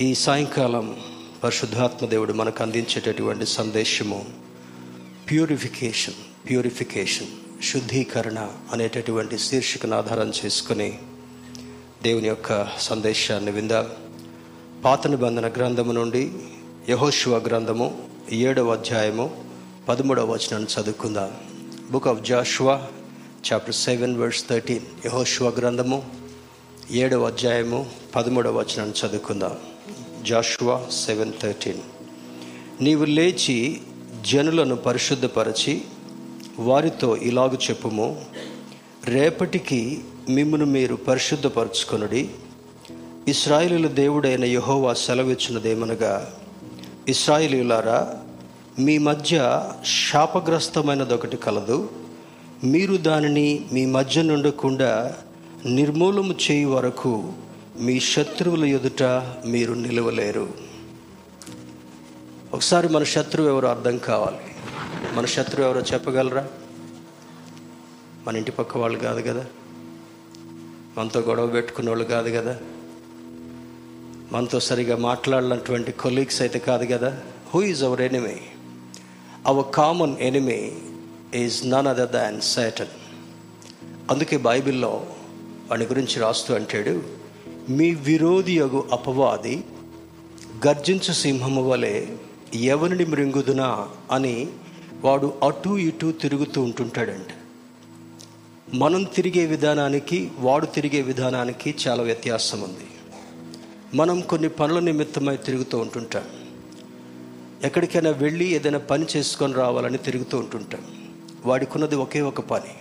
ఈ సాయంకాలం పరిశుద్ధాత్మ దేవుడు మనకు అందించేటటువంటి సందేశము ప్యూరిఫికేషన్ ప్యూరిఫికేషన్ శుద్ధీకరణ అనేటటువంటి శీర్షికను ఆధారం చేసుకుని దేవుని యొక్క సందేశాన్ని విందాం. పాత నిబంధన గ్రంథము నుండి యహోశివ గ్రంథము ఏడవ అధ్యాయము పదమూడవ వచనాన్ని చదువుకుందాం. Book of Joshua chapter seven verse thirteen యహోశివ గ్రంథము ఏడవ అధ్యాయము పదమూడవ వచనాన్ని చదువుకుందాం. Joshua seven thirteen. నీవు లేచి జనులను పరిశుద్ధపరచి వారితో ఇలాగు చెప్పుము. రేపటికి మిమ్మను మీరు పరిశుద్ధపరచుకొనుడి. ఇస్రాయిలీల దేవుడైన యహోవా సెలవిచ్చినదేమనగా ఇస్రాయిలీలారా మీ మధ్య శాపగ్రస్తమైనది ఒకటి కలదు. మీరు దానిని మీ మధ్య నుండకుండా నిర్మూలము చేయు వరకు మీ శత్రువుల ఎదుట మీరు నిలవలేరు. ఒకసారి మన శత్రువు ఎవరో అర్థం కావాలి. మన శత్రువు ఎవరో చెప్పగలరా? మన ఇంటి పక్క వాళ్ళు కాదు కదా? మనతో గొడవ పెట్టుకున్న వాళ్ళు కాదు కదా? మనతో సరిగా మాట్లాడినటువంటి కొలీగ్స్ అయితే కాదు కదా? Who is our enemy our common enemy is none other than Satan అందుకే బైబిల్లో వాడి గురించి రాస్తూ అంటాడు మీ విరోధియగు అపవాది గర్జించు సింహము వలె ఎవరిని మృంగుదునా అని వాడు అటు ఇటు తిరుగుతూ ఉంటుంటాడంట. మనం తిరిగే విధానానికి వాడు తిరిగే విధానానికి చాలా వ్యత్యాసం ఉంది మనం కొన్ని పనుల నిమిత్తమై తిరుగుతూ ఉంటుంటాం. ఎక్కడికైనా వెళ్ళి ఏదైనా పని చేసుకొని రావాలని తిరుగుతూ ఉంటుంటాం. వాడికున్నది ఒకే ఒక పని.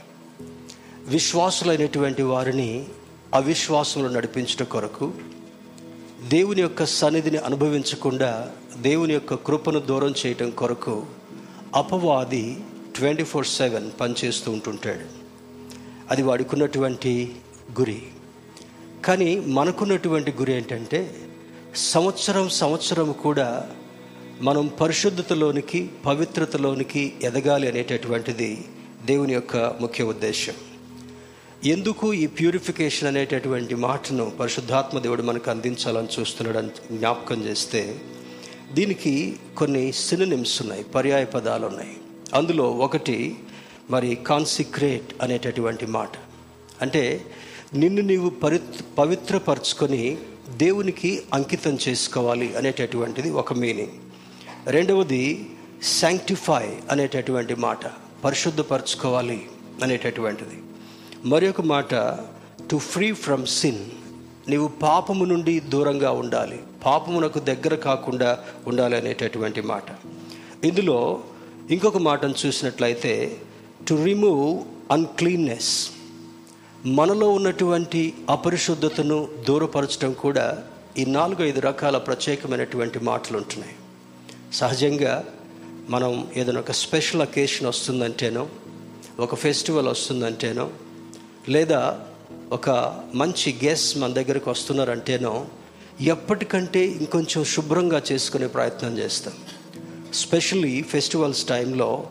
విశ్వాసులైనటువంటి వారిని అవిశ్వాసంలో నడిపించడం కొరకు దేవుని యొక్క సన్నిధిని అనుభవించకుండా దేవుని యొక్క కృపను దూరం చేయటం కొరకు అపవాది ట్వంటీ ఫోర్ సెవెన్ పనిచేస్తూ ఉంటుంటాడు. అది వాడుకున్నటువంటి గురి. కానీ మనకున్నటువంటి గురి ఏంటంటే సంవత్సరం సంవత్సరం కూడా మనం పరిశుద్ధతలోనికి పవిత్రతలోనికి ఎదగాలి అనేటటువంటిది దేవుని యొక్క ముఖ్య ఉద్దేశం ఎందుకు ఈ ప్యూరిఫికేషన్ అనేటటువంటి మాటను పరిశుద్ధాత్మ దేవుడు మనకు అందించాలని చూస్తున్నాడని జ్ఞాపకం చేస్తే దీనికి కొన్ని సినిమ్స్ ఉన్నాయి పర్యాయ పదాలు ఉన్నాయి. అందులో ఒకటి మరి కాన్సిక్రేట్ అనేటటువంటి మాట. అంటే నిన్ను నీవు పరి పవిత్రపరచుకొని దేవునికి అంకితం చేసుకోవాలి అనేటటువంటిది ఒక మీనింగ్ రెండవది శాంక్టిఫై అనేటటువంటి మాట పరిశుద్ధపరచుకోవాలి అనేటటువంటిది. మరొక మాట టు ఫ్రీ ఫ్రమ్ సిన్ నీవు పాపము నుండి దూరంగా ఉండాలి. పాపమునకు దగ్గర కాకుండా ఉండాలి అనేటటువంటి మాట. ఇందులో ఇంకొక మాటను చూసినట్లయితే టు రిమూవ్ అన్క్లీన్నెస్ మనలో ఉన్నటువంటి అపరిశుద్ధతను దూరపరచడం కూడా ఈ నాలుగు ఐదు రకాల ప్రత్యేకమైనటువంటి మాటలు ఉంటున్నాయి. సహజంగా మనం ఏదైనా ఒక స్పెషల్ అకేషన్ వస్తుందంటేనో ఒక ఫెస్టివల్ వస్తుందంటేనో లేదా ఒక మంచి గెస్ మన దగ్గరకు వస్తున్నారంటేనో ఎప్పటికంటే ఇంకొంచెం శుభ్రంగా చేసుకునే ప్రయత్నం చేస్తాం. స్పెషల్లీ ఫెస్టివల్స్ టైంలో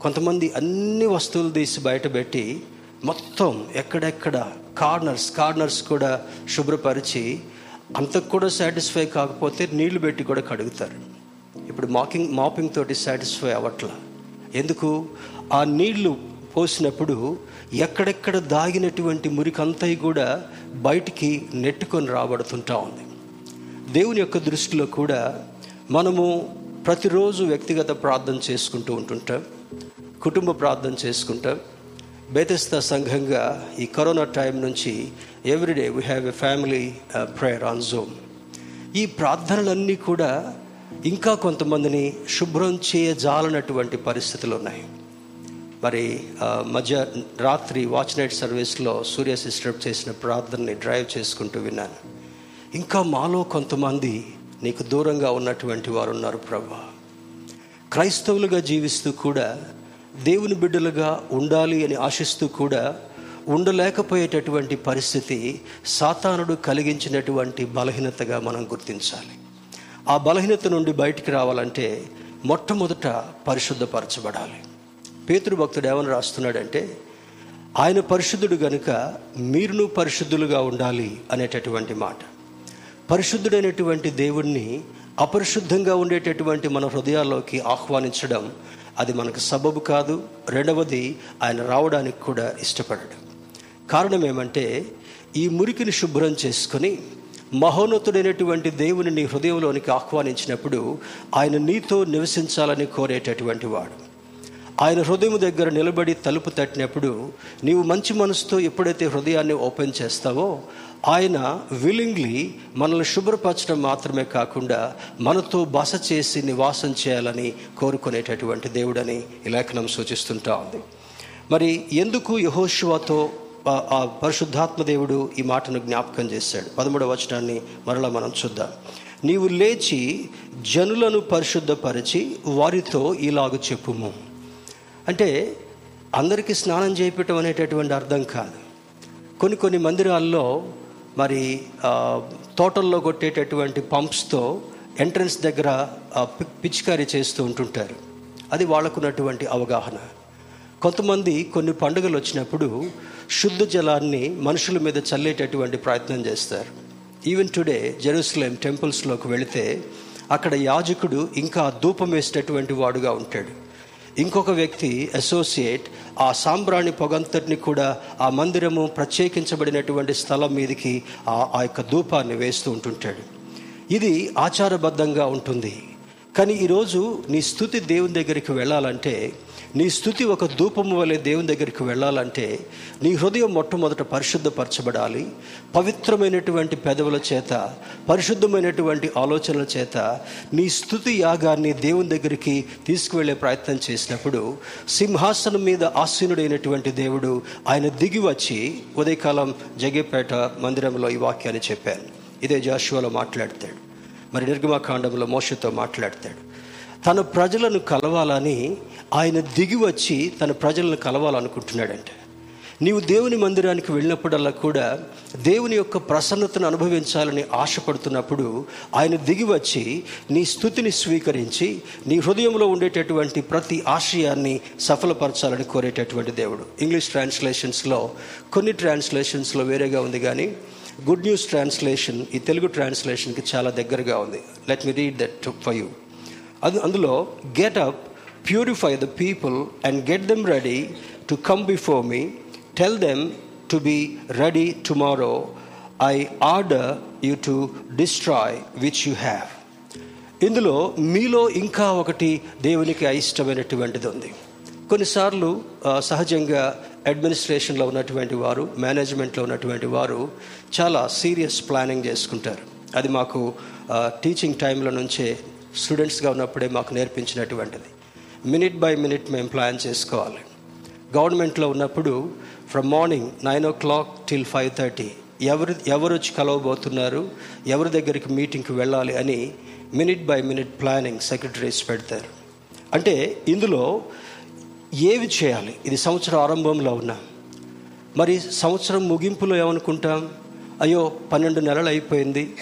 కొంతమంది అన్ని వస్తువులు తీసి బయటపెట్టి మొత్తం ఎక్కడెక్కడ కార్నర్స్ కార్నర్స్ కూడా శుభ్రపరిచి అంతకు కూడా సాటిస్ఫై కాకపోతే నీళ్ళు పెట్టి కూడా కడుగుతారు. ఇప్పుడు మాకింగ్ మాపింగ్ తోటి సాటిస్ఫై అవ్వట్లా. ఎందుకు? ఆ నీళ్ళు పోసినప్పుడు ఎక్కడెక్కడ దాగినటువంటి మురికంతయి కూడా బయటికి నెట్టుకొని రాబడుతుంటా ఉంది. దేవుని యొక్క దృష్టిలో కూడా మనము ప్రతిరోజు వ్యక్తిగత ప్రార్థన చేసుకుంటూ ఉంటుంటాం. కుటుంబ ప్రార్థన చేసుకుంటాం. బేతస్త సంఘంగా ఈ కరోనా టైం నుంచి everyday we have a family prayer on Zoom. ఈ ప్రార్థనలన్నీ కూడా ఇంకా కొంతమందిని శుభ్రం చేయజాలనటువంటి పరిస్థితులు ఉన్నాయి. మరి మధ్య రాత్రి వాచ్ నైట్ సర్వీస్లో సూర్య సిస్టర్ చేసిన ప్రార్థనని డ్రైవ్ చేసుకుంటూ విన్నాను. ఇంకా మాలో కొంతమంది నీకు దూరంగా ఉన్నటువంటి వారు ఉన్నారు ప్రభా క్రైస్తవులుగా జీవిస్తూ కూడా దేవుని బిడ్డలుగా ఉండాలి అని ఆశిస్తూ కూడా ఉండలేకపోయేటటువంటి పరిస్థితి సాతానుడు కలిగించినటువంటి బలహీనతగా మనం గుర్తించాలి. ఆ బలహీనత నుండి బయటికి రావాలంటే మొట్టమొదట పరిశుద్ధపరచబడాలి. భక్తుడు ఏమని రాస్తున్నాడంటే ఆయన పరిశుద్ధుడు గనుక మీరును పరిశుద్ధులుగా ఉండాలి అనేటటువంటి మాట. పరిశుద్ధుడైనటువంటి దేవుణ్ణి అపరిశుద్ధంగా ఉండేటటువంటి మన హృదయాల్లోకి ఆహ్వానించడం అది మనకు సబబు కాదు రెండవది ఆయన రావడానికి కూడా ఇష్టపడడు. కారణం ఏమంటే ఈ మురికిని శుభ్రం చేసుకొని మహోన్నతుడైనటువంటి దేవుని నీ హృదయంలోనికి ఆహ్వానించినప్పుడు ఆయన నీతో నివసించాలని కోరేటటువంటి వాడు. ఆయన హృదయం దగ్గర నిలబడి తలుపు తట్టినప్పుడు నీవు మంచి మనసుతో ఎప్పుడైతే హృదయాన్ని ఓపెన్ చేస్తావో ఆయన విల్లింగ్లీ మనల్ని శుభ్రపరచడం మాత్రమే కాకుండా మనతో బస చేసి నివాసం చేయాలని కోరుకునేటటువంటి దేవుడని ఈ లేఖనం సూచిస్తుంటా ఉంది. మరి ఎందుకు యహోశివాతో ఆ- పరిశుద్ధాత్మ దేవుడు ఈ మాటను జ్ఞాపకం చేశాడు? పదమూడవ వచనాన్ని మరలా మనం చూద్దాం. నీవు లేచి జనులను పరిశుద్ధపరిచి వారితో ఇలాగు చెప్పుము. అంటే అందరికీ స్నానం చేయించడం అనేటటువంటి అర్థం కాదు. కొన్ని కొన్ని మందిరాల్లో మరి తోటల్లో కొట్టేటటువంటి పంప్స్తో ఎంట్రన్స్ దగ్గర పి- పిచికారీ చేస్తూ ఉంటుంటారు. అది వాళ్ళకున్నటువంటి అవగాహన. కొంతమంది కొన్ని పండుగలు వచ్చినప్పుడు శుద్ధ జలాన్ని మనుషుల మీద చల్లేటటువంటి ప్రయత్నం చేస్తారు. ఈవెన్ టుడే జెరూసలేం టెంపుల్స్లోకి వెళితే అక్కడ యాజకుడు ఇంకా ధూపం వేసేటటువంటి వాడుగా ఉంటాడు. ఇంకొక వ్యక్తి అసోసియేట్ ఆ సాంబ్రాణి పొగంతటిని కూడా ఆ మందిరము ప్రత్యేకించబడినటువంటి స్థలం మీదకి ఆ ఆ యొక్క ధూపాన్ని వేస్తూ ఉంటుంటాడు. ఇది ఆచారబద్ధంగా ఉంటుంది. కానీ ఈరోజు నీ స్థుతి దేవుని దగ్గరికి వెళ్ళాలంటే నీ స్థుతి ఒక ధూపము వలె దేవుని దగ్గరికి వెళ్ళాలంటే నీ హృదయం మొట్టమొదట పరిశుద్ధపరచబడాలి. పవిత్రమైనటువంటి పెదవుల చేత పరిశుద్ధమైనటువంటి ఆలోచనల చేత నీ స్థుతి యాగాన్ని దేవుని దగ్గరికి తీసుకువెళ్ళే ప్రయత్నం చేసినప్పుడు సింహాసనం మీద ఆసీనుడైనటువంటి దేవుడు ఆయన దిగి వచ్చి ఉదయకాలం జగేపేట మందిరంలో ఈ వాక్యాన్ని చెప్పాను. ఇదే జాషువాలో మాట్లాడతాడు. మరి నిర్గమాకాండంలో మోషతో మాట్లాడతాడు. తన ప్రజలను కలవాలని ఆయన దిగి వచ్చి తన ప్రజలను కలవాలనుకుంటున్నాడంట. నీవు దేవుని మందిరానికి వెళ్ళినప్పుడల్లా కూడా దేవుని యొక్క ప్రసన్నతను అనుభవించాలని ఆశపడుతున్నప్పుడు ఆయన దిగి వచ్చి నీ స్థుతిని స్వీకరించి నీ హృదయంలో ఉండేటటువంటి ప్రతి ఆశయాన్ని సఫలపరచాలని కోరేటటువంటి దేవుడు. ఇంగ్లీష్ ట్రాన్స్లేషన్స్లో కొన్ని ట్రాన్స్లేషన్స్లో వేరేగా ఉంది కానీ గుడ్ న్యూస్ ట్రాన్స్లేషన్ ఈ తెలుగు ట్రాన్స్లేషన్కి చాలా దగ్గరగా ఉంది. Let me read that for you అది అందులో get up purify the people and get them ready to come before me tell them to be ready tomorrow I order you to destroy which you have ఇందులో మీలో ఇంకా ఒకటి దేవునికి అయిష్టమైనటువంటిది ఉంది. కొన్నిసార్లు సహజంగా అడ్మినిస్ట్రేషన్లో ఉన్నటువంటి వారు మేనేజ్మెంట్లో ఉన్నటువంటి వారు చాలా సీరియస్ ప్లానింగ్ చేసుకుంటారు. అది మాకు టీచింగ్ టైంలో నుంచే స్టూడెంట్స్గా ఉన్నప్పుడే మాకు నేర్పించినటువంటిది. మినిట్ బై మినిట్ మేము ప్లాన్ చేసుకోవాలి. గవర్నమెంట్లో ఉన్నప్పుడు from morning nine o'clock till five thirty ఎవరు ఎవరు వచ్చి కలవబోతున్నారు ఎవరి దగ్గరికి మీటింగ్కి వెళ్ళాలి అని minute by minute planning secretaries పెడతారు. అంటే ఇందులో ఏవి చేయాలి? ఇది సంవత్సరం ఆరంభంలో ఉన్నాం. మరి సంవత్సరం ముగింపులో ఏమనుకుంటాం? అయ్యో పన్నెండు నెలలు అయిపోయింది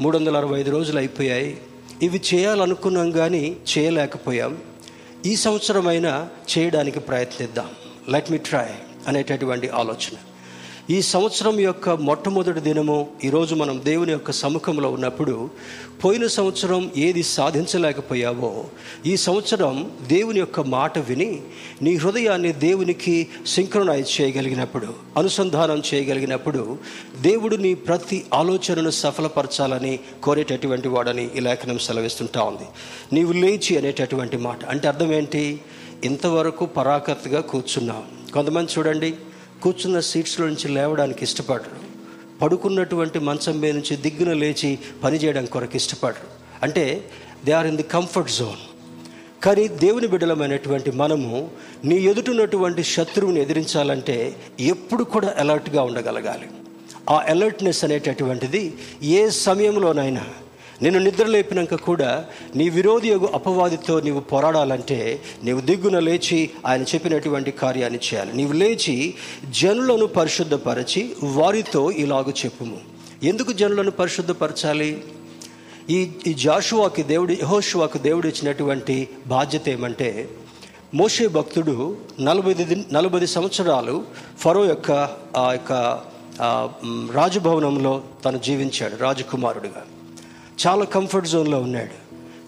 మూడు వందల అరవై ఐదు రోజులు అయిపోయాయి ఇవి చేయాలనుకున్నాం కానీ చేయలేకపోయాం. ఈ సంవత్సరమైనా చేయడానికి ప్రయత్నిద్దాం. లెట్ మీ ట్రై అనేటటువంటి ఆలోచన. ఈ సంవత్సరం యొక్క మొట్టమొదటి దినము ఈరోజు మనం దేవుని యొక్క సముఖంలో ఉన్నప్పుడు పోయిన సంవత్సరం ఏది సాధించలేకపోయావో ఈ సంవత్సరం దేవుని యొక్క మాట విని నీ హృదయాన్ని దేవునికి సింక్రనైజ్ చేయగలిగినప్పుడు అనుసంధానం చేయగలిగినప్పుడు దేవుడు నీ ప్రతి ఆలోచనను సఫలపరచాలని కోరేటటువంటి వాడని ఈ లేఖనం సెలవిస్తుంటా ఉంది. నీవు లేచి అనేటటువంటి మాట. అంటే అర్థం ఏంటి? ఇంతవరకు పరాకత్తుగా కూర్చున్నావు కొంతమంది చూడండి కూర్చున్న సీట్స్లో నుంచి లేవడానికి ఇష్టపడరు. పడుకున్నటువంటి మంచం మీద నుంచి దిగ్గున లేచి పనిచేయడం కొరకు ఇష్టపడరు. అంటే they are in the comfort zone కానీ దేవుని బిడ్డలమైనటువంటి మనము నీ ఎదుటినటువంటి శత్రువుని ఎదిరించాలంటే ఎప్పుడు కూడా అలర్ట్గా ఉండగలగాలి. ఆ అలర్ట్నెస్ అనేటటువంటిది ఏ సమయంలోనైనా నేను నిద్ర లేపినాక కూడా నీ విరోధి యొక్క అపవాదితో నీవు పోరాడాలంటే నీవు దిగ్గున లేచి ఆయన చెప్పినటువంటి కార్యాన్ని చేయాలి. నీవు లేచి జనులను పరిశుద్ధపరచి వారితో ఇలాగ చెప్పుము. ఎందుకు జనులను పరిశుద్ధపరచాలి? ఈ ఈ జాషువాకి దేవుడు యహోషువాకు దేవుడు ఇచ్చినటువంటి బాధ్యత ఏమంటే మోషే భక్తుడు నలభై నలభై సంవత్సరాలు ఫరో యొక్క ఆ యొక్క రాజభవనంలో తను జీవించాడు రాజకుమారుడిగా. చాలా కంఫర్ట్ జోన్లో ఉన్నాడు.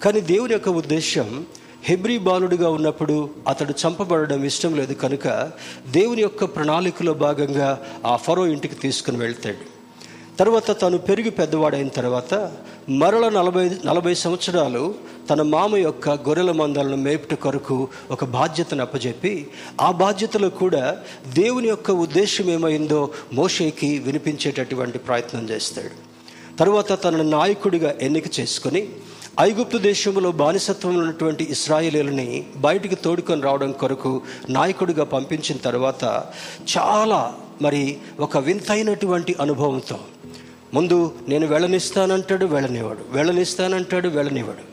కానీ దేవుని యొక్క ఉద్దేశం హెబ్రీ బాలుడిగా ఉన్నప్పుడు అతడు చంపబడడం ఇష్టం లేదు కనుక దేవుని యొక్క ప్రణాళికలో భాగంగా ఆ ఫరో ఇంటికి తీసుకుని వెళ్తాడు. తర్వాత తను పెరిగి పెద్దవాడైన తర్వాత మరల నలభై నలభై సంవత్సరాలు తన మామ యొక్క గొర్రెల మందలను మేపుట కొరకు ఒక బాధ్యతను అప్పజెప్పి ఆ బాధ్యతలో కూడా దేవుని యొక్క ఉద్దేశం ఏమైందో మోషేకి వినిపించేటటువంటి ప్రయత్నం చేస్తాడు. తరువాత తనను నాయకుడిగా ఎన్నిక చేసుకొని ఐగుప్తు దేశంలో బానిసత్వంలో ఉన్నటువంటి ఇస్రాయేలీలని బయటికి తోడుకొని రావడం కొరకు నాయకుడిగా పంపించిన తర్వాత చాలా మరి ఒక వింతైనటువంటి అనుభవంతో ముందు నేను వెళ్ళనిస్తానంటాడు వెళ్ళనివాడు వెళ్ళనిస్తానంటాడు వెళ్ళనివాడు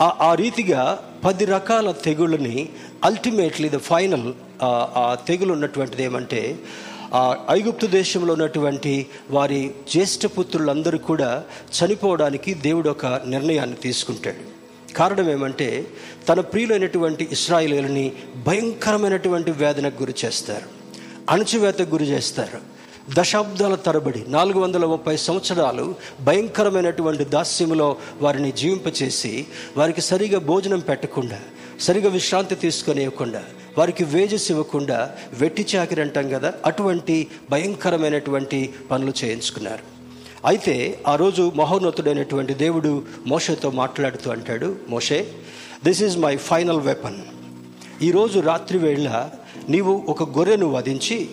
ఆ ఆ రీతిగా పది రకాల తెగుళ్ళని అల్టిమేట్లీ ద ఫైనల్ ఆ తెగులు ఉన్నటువంటిది ఏమంటే ఆ ఐగుప్తు దేశంలో ఉన్నటువంటి వారి జ్యేష్ఠపుత్రులందరూ కూడా చనిపోవడానికి దేవుడు ఒక నిర్ణయాన్ని తీసుకుంటాడు. కారణం ఏమంటే తన ప్రియులైనటువంటి ఇస్రాయిలీలని భయంకరమైనటువంటి వేదనకు గురి చేస్తారు. అణచివేతకు గురి చేస్తారు. దశాబ్దాల తరబడి నాలుగు వందల ముప్పై సంవత్సరాలు భయంకరమైనటువంటి దాస్యంలో వారిని జీవింపచేసి వారికి సరిగా భోజనం పెట్టకుండా సరిగా విశ్రాంతి తీసుకొనివ్వకుండా వారికి వేజెస్ ఇవ్వకుండా వెట్టి చాకిరి అంటాం కదా అటువంటి భయంకరమైనటువంటి పనులు చేయించుకున్నారు. అయితే ఆ రోజు మహోన్నతుడైనటువంటి దేవుడు మోషతో మాట్లాడుతూ అంటాడు మోషే this is my final weapon ఈరోజు రాత్రి వేళ నీవు ఒక గొర్రెను వధించి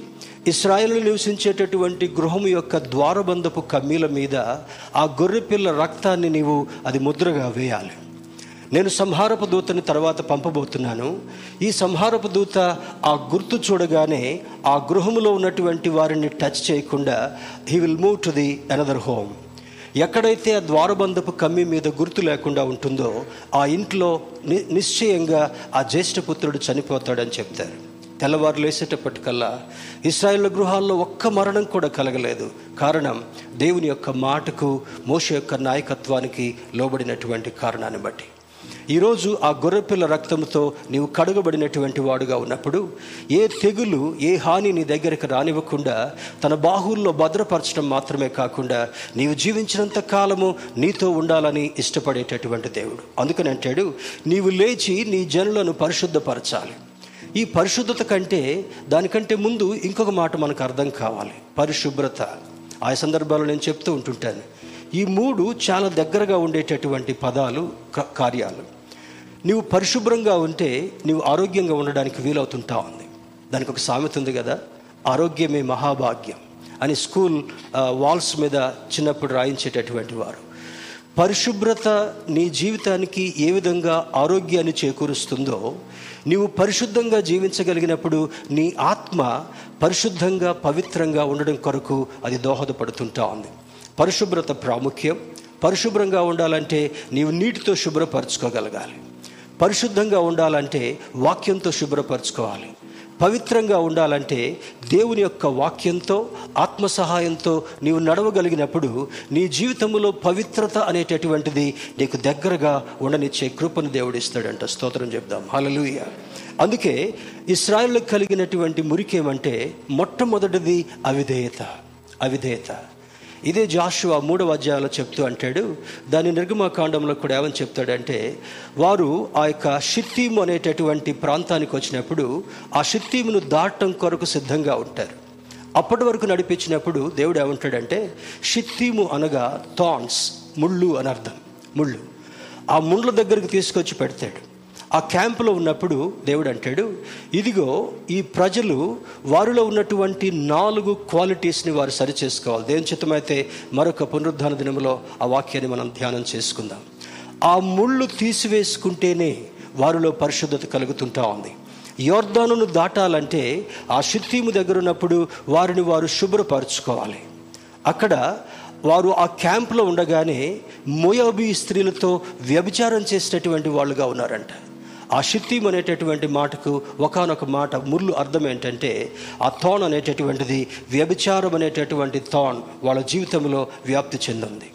ఇస్రాయేల్ నివసించేటటువంటి గృహం యొక్క ద్వారబంధపు కమ్మీల మీద ఆ గొర్రె పిల్ల రక్తాన్ని నీవు అది ముద్రగా వేయాలి. నేను సంహారపు దూతని తర్వాత పంపబోతున్నాను. ఈ సంహారపు దూత ఆ గుర్తు చూడగానే ఆ గృహములో ఉన్నటువంటి వారిని టచ్ చేయకుండా he will move to the another home ఎక్కడైతే ఆ ద్వారబంధపు కమ్మి మీద గుర్తు లేకుండా ఉంటుందో ఆ ఇంట్లో ని నిశ్చయంగా ఆ జ్యేష్ఠపుత్రుడు చనిపోతాడని చెప్తారు. తెల్లవారు లేసేటప్పటికల్లా ఇస్రాయిల్ గృహాల్లో ఒక్క మరణం కూడా కలగలేదు. కారణం దేవుని యొక్క మాటకు మోష యొక్క నాయకత్వానికి లోబడినటువంటి కారణాన్ని బట్టి. ఈరోజు ఆ గొర్రెపిల్ల రక్తంతో నీవు కడుగబడినటువంటి వాడుగా ఉన్నప్పుడు ఏ తెగులు ఏ హాని నీ దగ్గరకు రానివ్వకుండా తన బాహుల్లో భద్రపరచడం మాత్రమే కాకుండా నీవు జీవించినంత కాలము నీతో ఉండాలని ఇష్టపడేటటువంటి దేవుడు. అందుకని అంటాడు నీవు లేచి నీ జనులను పరిశుద్ధపరచాలి. ఈ పరిశుద్ధత కంటే దానికంటే ముందు ఇంకొక మాట మనకు అర్థం కావాలి. పరిశుభ్రత. ఆ సందర్భాల్లో నేను చెప్తూ ఉంటుంటాను. ఈ మూడు చాలా దగ్గరగా ఉండేటటువంటి పదాలు క- కార్యాలు. నువ్వు పరిశుభ్రంగా ఉంటే నువ్వు ఆరోగ్యంగా ఉండడానికి వీలవుతుంటా ఉంది. దానికి ఒక సామెత ఉంది కదా ఆరోగ్యమే మహాభాగ్యం అని స్కూల్ వాల్స్ మీద చిన్నప్పుడు రాయించేటటువంటి వారు. పరిశుభ్రత నీ జీవితానికి ఏ విధంగా ఆరోగ్యాన్ని చేకూరుస్తుందో నీవు పరిశుద్ధంగా జీవించగలిగినప్పుడు నీ ఆత్మ పరిశుద్ధంగా పవిత్రంగా ఉండడం కొరకు అది దోహదపడుతుంటా ఉంది. పరిశుభ్రత ప్రాముఖ్యం. పరిశుభ్రంగా ఉండాలంటే నీవు నీటితో శుభ్రపరచుకోగలగాలి. పరిశుద్ధంగా ఉండాలంటే వాక్యంతో శుభ్రపరచుకోవాలి. పవిత్రంగా ఉండాలంటే దేవుని యొక్క వాక్యంతో ఆత్మ సహాయంతో నీవు నడవగలిగినప్పుడు నీ జీవితంలో పవిత్రత అనేటటువంటిది నీకు దగ్గరగా ఉండనిచ్చే కృపను దేవుడిస్తాడంట. స్తోత్రం చెప్దాం. హలలుయ అందుకే ఇస్రాయల్కి కలిగినటువంటి మురికేమంటే మొట్టమొదటిది అవిధేయత. అవిధేయత. ఇదే జాషువా మూడవ అధ్యాయంలో చెప్తూ అంటాడు దాని నిర్గమకాండంలో కూడా ఏమని చెప్తాడంటే వారు ఆ యొక్క షిత్తీము అనేటటువంటి ప్రాంతానికి వచ్చినప్పుడు ఆ షిత్తీమును దాటం కొరకు సిద్ధంగా ఉంటారు. అప్పటి వరకు నడిపించినప్పుడు దేవుడు ఏమంటాడంటే షిత్తీము అనగా థాన్స్ ముళ్ళు అని అర్థం ముళ్ళు. ఆ ముళ్ళ దగ్గరికి తీసుకొచ్చి పెడతాడు. ఆ క్యాంపులో ఉన్నప్పుడు దేవుడు అంటాడు ఇదిగో ఈ ప్రజలు వారిలో ఉన్నటువంటి నాలుగు క్వాలిటీస్ని వారు సరి చేసుకోవాలి దేవుని చిత్తమైతే మరొక పునరుద్ధాన దినంలో ఆ వాక్యాన్ని మనం ధ్యానం చేసుకుందాం. ఆ ముళ్ళు తీసివేసుకుంటేనే వారిలో పరిశుద్ధత కలుగుతుంటా ఉంది. యోర్దానును దాటాలంటే ఆ శుద్ధీము దగ్గర ఉన్నప్పుడు వారిని వారు శుభ్రపరచుకోవాలి. అక్కడ వారు ఆ క్యాంప్లో ఉండగానే మోయాబీ స్త్రీలతో వ్యభిచారం చేసినటువంటి వాళ్ళుగా ఉన్నారంట. ఆ అనేటటువంటి మాటకు ఒకనొక మాట ముర్లు అర్థం ఏంటంటే ఆ తోన్ అనేటటువంటిది వ్యభిచారం అనేటటువంటి తోన్ వాళ్ళ జీవితంలో వ్యాప్తి చెందింది.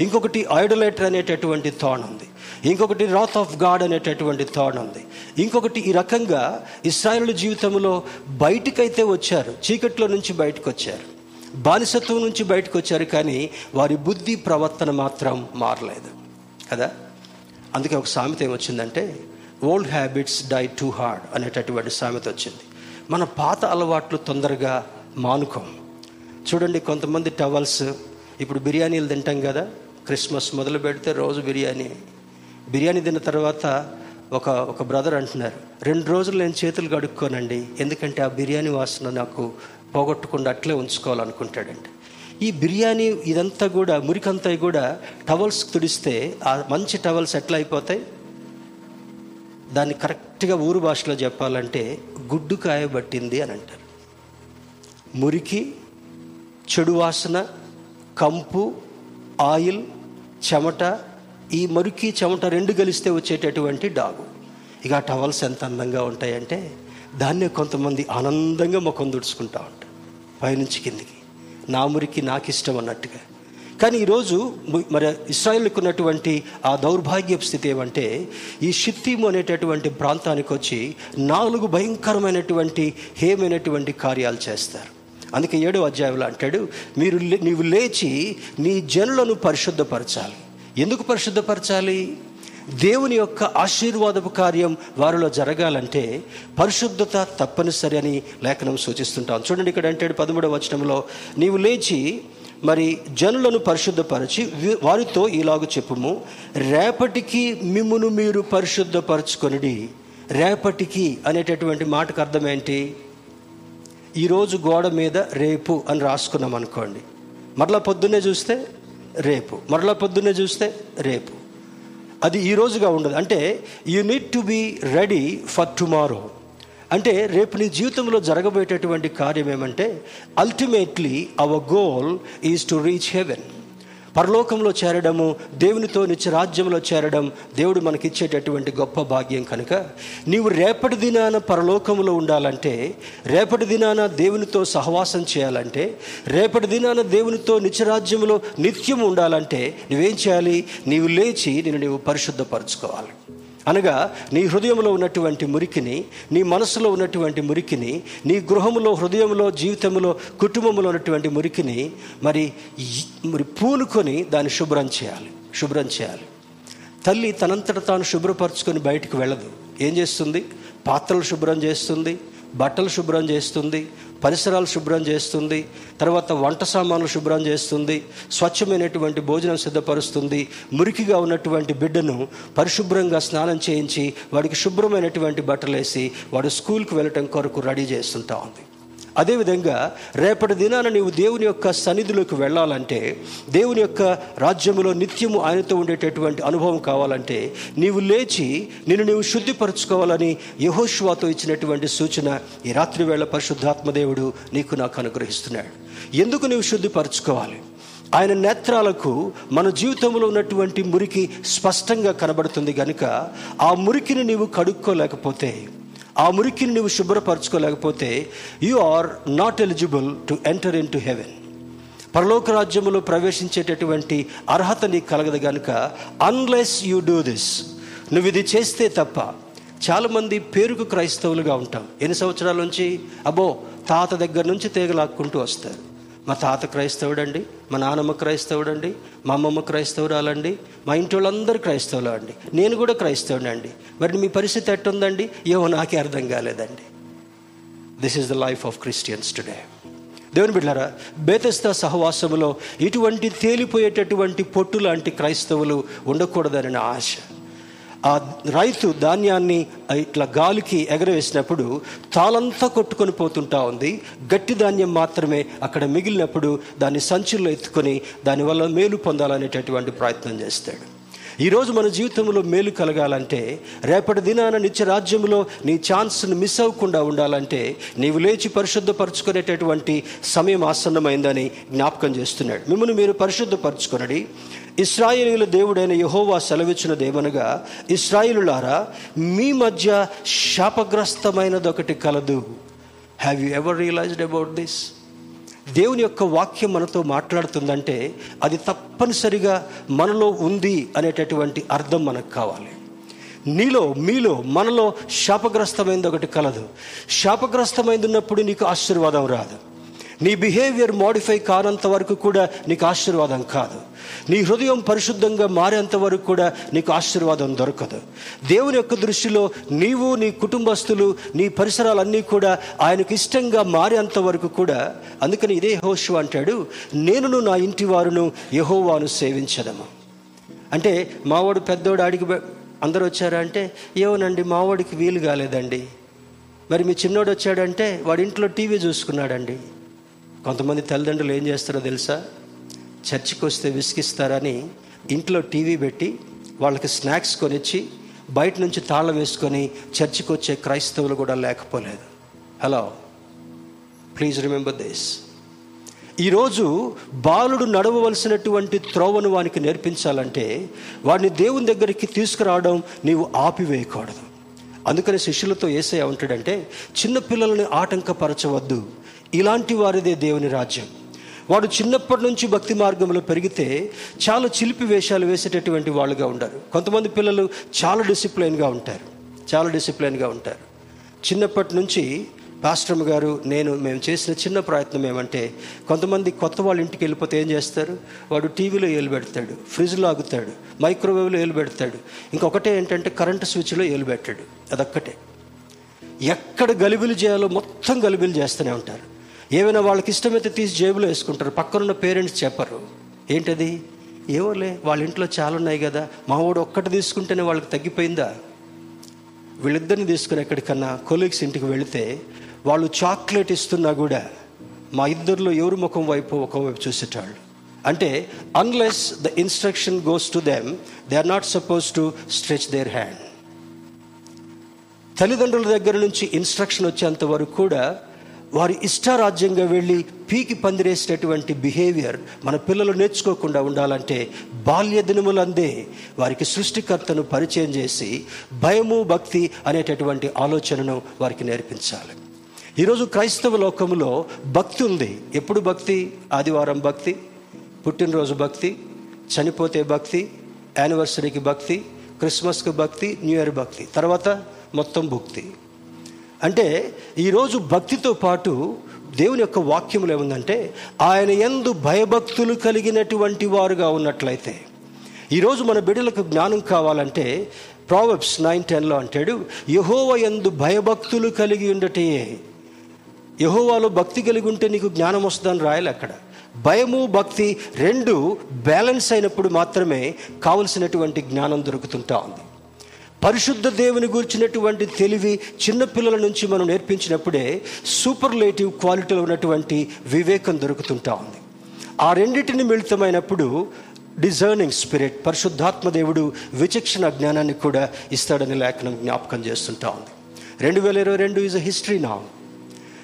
ఇంకొకటి ఐడోలేటర్ అనేటటువంటి థాన్ ఉంది. ఇంకొకటి రాత్ ఆఫ్ గాడ్ అనేటటువంటి థాన్ ఉంది. ఇంకొకటి ఈ రకంగా ఇస్రాయల్ జీవితంలో బయటికైతే వచ్చారు చీకట్లో నుంచి బయటకు వచ్చారు బానిసత్వం నుంచి బయటకు వచ్చారు కానీ వారి బుద్ధి ప్రవర్తన మాత్రం మారలేదు. కదా? అందుకే ఒక సామెత ఏమొచ్చిందంటే old habits die too hard అనేటటువంటి సామెత వచ్చింది. మన పాత అలవాట్లు తొందరగా మానుకోం. చూడండి కొంతమంది టవల్స్ ఇప్పుడు బిర్యానీలు తింటాం కదా క్రిస్మస్ మొదలు పెడితే రోజు బిర్యానీ. బిర్యానీ తిన్న తర్వాత ఒక ఒక బ్రదర్ అంటున్నారు రెండు రోజులు నేను చేతులు కడుక్కోనండి ఎందుకంటే ఆ బిర్యానీ వాసన నాకు పోగొట్టకుండా అట్లే ఉంచుకోవాలనుకుంటాడండి ఈ బిర్యానీ ఇదంతా కూడా మురికంతా కూడా టవల్స్ తుడిస్తే ఆ మంచి టవల్స్ ఎట్లా అయిపోతాయి? దాన్ని కరెక్ట్గా ఊరు భాషలో చెప్పాలంటే గుడ్డు కాయబట్టింది అని అంటారు. మురికి చెడు వాసన కంపు ఆయిల్ చెమట ఈ మురికి చెమట రెండు కలిస్తే వచ్చేటటువంటి డాగు. ఇక టవల్స్ ఎంత అందంగా ఉంటాయంటే దాన్నే కొంతమంది ఆనందంగా ముఖం తుడుచుకుంటా ఉంటారు. పైనుంచి కిందికి. నా మురికి నాకు ఇష్టం అన్నట్టుగా. కానీ ఈరోజు మరి ఇస్రాయల్కి ఉన్నటువంటి ఆ దౌర్భాగ్యపు స్థితి ఏమంటే ఈ షిత్తీము అనేటటువంటి ప్రాంతానికి వచ్చి నాలుగు భయంకరమైనటువంటి హేమైనటువంటి కార్యాలు చేస్తారు. అందుకే ఏడో అధ్యాయంలో అంటాడు మీరు లే- నీవు లేచి నీ జనులను పరిశుద్ధపరచాలి. ఎందుకు పరిశుద్ధపరచాలి? దేవుని యొక్క ఆశీర్వాదపు కార్యం వారిలో జరగాలంటే పరిశుద్ధత తప్పనిసరి అని లేఖనం సూచిస్తుంటాం. చూడండి ఇక్కడ అంటాడు పదమూడవ వచనంలో నీవు లేచి మరి జనులను పరిశుద్ధపరచి వారితో ఇలాగ చెప్పుము రేపటికి మిమ్మును మీరు పరిశుద్ధపరచుకొనిడి. రేపటికి అనేటటువంటి మాటకు అర్థం ఏంటి ఈరోజు గోడ మీద రేపు అని రాసుకున్నాం అనుకోండి. మరలా పొద్దున్నే చూస్తే రేపు. మరలా పొద్దున్నే చూస్తే రేపు. అది ఈరోజుగా ఉండదు. అంటే you need to be ready for tomorrow. అంటే రేపు నీ జీవితంలో జరగబోయేటటువంటి కార్యం ఏమంటే ultimately our goal is to reach heaven పరలోకంలో చేరడము దేవునితో నిత్యరాజ్యంలో చేరడం దేవుడు మనకిచ్చేటటువంటి గొప్ప భాగ్యం కనుక నీవు రేపటి దినాన పరలోకంలో ఉండాలంటే రేపటి దినాన దేవునితో సహవాసం చేయాలంటే రేపటి దినాన దేవునితో నిత్యరాజ్యంలో నిత్యం ఉండాలంటే నువ్వేం చేయాలి? నీవు లేచి నేను నీవు పరిశుద్ధపరచుకోవాలి. అనగా నీ హృదయంలో ఉన్నటువంటి మురికిని నీ మనసులో ఉన్నటువంటి మురికిని నీ గృహంలో హృదయంలో జీవితంలో కుటుంబంలో ఉన్నటువంటి మురికిని మరి మరి పూనుకొని దాన్ని శుభ్రం చేయాలి. శుభ్రం చేయాలి. తల్లి తనంతట తాను శుభ్రపరచుకొని బయటికి వెళ్ళదు. ఏం చేస్తుంది? పాత్రలు శుభ్రం చేస్తుంది. బట్టలు శుభ్రం చేస్తుంది పరిసరాలు శుభ్రం చేస్తుంది తర్వాత వంట సామాన్లు శుభ్రం చేస్తుంది స్వచ్ఛమైనటువంటి భోజనం సిద్ధపరుస్తుంది మురికిగా ఉన్నటువంటి బిడ్డను పరిశుభ్రంగా స్నానం చేయించి వాడికి శుభ్రమైనటువంటి బట్టలు వేసి వాడు స్కూల్కి వెళ్ళటం కొరకు రెడీ చేస్తుంటా ఉంది. అదేవిధంగా రేపటి దినాన నీవు దేవుని యొక్క సన్నిధిలోకి వెళ్ళాలంటే దేవుని యొక్క రాజ్యములో నిత్యము ఆయనతో ఉండేటటువంటి అనుభవం కావాలంటే నీవు లేచి నిన్ను నీవు శుద్ధిపరచుకోవాలని యహోష్వాతో ఇచ్చినటువంటి సూచన ఈ రాత్రి వేళ పరిశుద్ధాత్మదేవుడు నీకు నాకు అనుగ్రహిస్తున్నాడు. ఎందుకు నీవు శుద్ధిపరచుకోవాలి? ఆయన నేత్రాలకు మన జీవితంలో ఉన్నటువంటి మురికి స్పష్టంగా కనబడుతుంది కనుక ఆ మురికిని నీవు కడుక్కోలేకపోతే ఆ మురికిని నువ్వు శుభ్రపరచుకోలేకపోతే you are not eligible to enter in to heaven పరలోక రాజ్యములో ప్రవేశించేటటువంటి అర్హత నీకు కలగదు కనుక అన్లెస్ యూ డూ దిస్ నువ్వు ఇది చేస్తే తప్ప చాలామంది పేరుకు క్రైస్తవులుగా ఉంటాం. ఎన్ని సంవత్సరాల నుంచి? అబో తాత దగ్గర నుంచి తీగలాక్కుంటూ వస్తారు. మా తాత క్రైస్తవుడండి మా నాన్నమ్మ క్రైస్తవుడండి మా అమ్మమ్మ క్రైస్తవురాలండి మా ఇంటి వాళ్ళందరూ క్రైస్తవులు అండి నేను కూడా క్రైస్తవుడు అండి. మరి మీ పరిస్థితి ఎట్టుందండి? ఏమో నాకే అర్థం కాలేదండి. This is the life of Christians today దేవుని బిడ్డారా బేతస్త సహవాసములో ఇటువంటి తేలిపోయేటటువంటి పొట్టు లాంటి క్రైస్తవులు ఉండకూడదని ఆశ. ఆ రైతు ధాన్యాన్ని ఇట్లా గాలికి ఎగరవేసినప్పుడు తాళంతా కొట్టుకొని పోతుంటా ఉంది. గట్టి ధాన్యం మాత్రమే అక్కడ మిగిలినప్పుడు దాన్ని సంచుల్లో ఎత్తుకొని దానివల్ల మేలు పొందాలనేటటువంటి ప్రయత్నం చేస్తాడు. ఈరోజు మన జీవితంలో మేలు కలగాలంటే రేపటి దినాన నిత్య రాజ్యంలో నీ ఛాన్స్ను మిస్ అవ్వకుండా ఉండాలంటే నీవు లేచి పరిశుద్ధపరచుకునేటటువంటి సమయం ఆసన్నమైందని జ్ఞాపకం చేస్తున్నాడు. మిమ్మల్ని మీరు పరిశుద్ధపరచుకొనడి. ఇస్రాయేలీల దేవుడైన యహోవా సెలవిచ్చినదేమనగా ఇస్రాయేలులారా మీ మధ్య శాపగ్రస్తమైనది ఒకటి కలదు. Have you ever realised about this దేవుని యొక్క వాక్యం మనతో మాట్లాడుతుందంటే అది తప్పనిసరిగా మనలో ఉంది అనేటటువంటి అర్థం మనకు కావాలి. నీలో మీలో మనలో శాపగ్రస్తమైనది ఒకటి కలదు. శాపగ్రస్తమైంది ఉన్నప్పుడు నీకు ఆశీర్వాదం రాదు. నీ బిహేవియర్ మోడిఫై కానంత వరకు కూడా నీకు ఆశీర్వాదం కాదు. నీ హృదయం పరిశుద్ధంగా మారేంత వరకు కూడా నీకు ఆశీర్వాదం దొరకదు. దేవుని యొక్క దృష్టిలో నీవు నీ కుటుంబస్తులు నీ పరిసరాలన్నీ కూడా ఆయనకు ఇష్టంగా మారేంత వరకు కూడా అందుకని ఇదే హోషు అంటాడు నేనును నా ఇంటి వారును యహోవాను సేవించదము. అంటే మావాడు పెద్దోడు అడిగి అందరూ వచ్చారా అంటే ఏమోనండి మావాడికి వీలు కాలేదండి. మరి మీ చిన్నోడు వచ్చాడంటే వాడి ఇంట్లో టీవీ చూసుకున్నాడండి. కొంతమంది తల్లిదండ్రులు ఏం చేస్తారో తెలుసా? చర్చికి వస్తే విసిగిస్తారని ఇంట్లో టీవీ పెట్టి వాళ్ళకి స్నాక్స్ కొనిచ్చి బయట నుంచి తాళం వేసుకొని చర్చికి వచ్చే క్రైస్తవులు కూడా లేకపోలేదు. హలో ప్లీజ్ రిమెంబర్ దిస్ ఈరోజు బాలుడు నడవవలసినటువంటి త్రోవను వానికి నేర్పించాలంటే వాడిని దేవుని దగ్గరికి తీసుకురావడం నీవు ఆపివేయకూడదు. అందుకని శిష్యులతో ఏసై ఉంటాడంటే చిన్నపిల్లలని ఆటంకపరచవద్దు. ఇలాంటి వారిదే దేవుని రాజ్యం. వాడు చిన్నప్పటి నుంచి భక్తి మార్గంలో పెరిగితే చాలా చిలిపి వేషాలు వేసేటటువంటి వాళ్ళుగా ఉంటారు కొంతమంది పిల్లలు చాలా డిసిప్లైన్గా ఉంటారు. చాలా డిసిప్లైన్గా ఉంటారు. చిన్నప్పటి నుంచి పాస్టమ్ గారు నేను మేము చేసిన చిన్న ప్రయత్నం ఏమంటే కొంతమంది కొత్త వాళ్ళ ఇంటికి వెళ్ళిపోతే ఏం చేస్తారు? వాడు టీవీలో ఏలు పెడతాడు ఫ్రిడ్జ్లో ఆగుతాడు మైక్రోవేవ్లో ఏలు పెడతాడు ఇంకొకటే ఏంటంటే కరెంటు స్విచ్లో ఏలు పెట్టాడు అదొక్కటే. ఎక్కడ గలిబిలు చేయాలో మొత్తం గలిబిలు చేస్తూనే ఉంటారు. ఏమైనా వాళ్ళకి ఇష్టమైతే తీసి జేబులో వేసుకుంటారు. పక్కనున్న పేరెంట్స్ చెప్పరు. ఏంటది? ఏవోలే వాళ్ళ ఇంట్లో చాలా ఉన్నాయి కదా. మా వాడు ఒక్కటి తీసుకుంటేనే వాళ్ళకి తగ్గిపోయిందా? వీళ్ళిద్దరిని తీసుకుని ఎక్కడికన్నా కొలీగ్స్ ఇంటికి వెళితే వాళ్ళు చాక్లెట్ ఇస్తున్నా కూడా మా ఇద్దరిలో ఎవరు ముఖం వైపు ఒక వైపు చూసేటాళ్ళు. అంటే unless the instruction goes to them they are not suppose to stretch their hand తల్లిదండ్రుల దగ్గర నుంచి ఇన్స్ట్రక్షన్ వచ్చేంత వరకు కూడా వారి ఇష్టారాజ్యంగా వెళ్ళి పీకి పందిరేసేటటువంటి బిహేవియర్ మన పిల్లలు నేర్చుకోకుండా ఉండాలంటే బాల్య దినములందే వారికి సృష్టికర్తను పరిచయం చేసి భయము భక్తి అనేటటువంటి ఆలోచనను వారికి నేర్పించాలి. ఈరోజు క్రైస్తవ లోకంలో భక్తి ఉంది. ఎప్పుడు భక్తి? ఆదివారం భక్తి పుట్టినరోజు భక్తి చనిపోతే భక్తి యానివర్సరీకి భక్తి క్రిస్మస్కి భక్తి న్యూ ఇయర్ భక్తి తర్వాత మొత్తం భక్తి. అంటే ఈరోజు భక్తితో పాటు దేవుని యొక్క వాక్యములు ఏముందంటే ఆయన ఎందు భయభక్తులు కలిగినటువంటి వారుగా ఉన్నట్లయితే. ఈరోజు మన బిడ్డలకు జ్ఞానం కావాలంటే ప్రావెబ్స్ నైన్ టెన్లో అంటాడు యహోవ ఎందు భయభక్తులు కలిగి ఉండటయే. యహోవాలో భక్తి కలిగి ఉంటే నీకు జ్ఞానం వస్తుందని రాయాలి అక్కడ. భయము భక్తి రెండు బ్యాలెన్స్ అయినప్పుడు మాత్రమే కావలసినటువంటి జ్ఞానం దొరుకుతుంటా ఉంది. పరిశుద్ధ దేవుని గురించినటువంటి తెలివి చిన్నపిల్లల నుంచి మనం నేర్పించినప్పుడే సూపర్లేటివ్ క్వాలిటీలో ఉన్నటువంటి వివేకం దొరుకుతుంటా ఉంది. ఆ రెండింటిని మిళితమైనప్పుడు డిజర్నింగ్ స్పిరిట్ పరిశుద్ధాత్మ దేవుడు విచక్షణ జ్ఞానాన్ని కూడా ఇస్తాడని లేఖనం జ్ఞాపకం చేస్తుంటా ఉంది. రెండు వేల ఇరవై రెండు ఈజ్ అ హిస్టరీ నా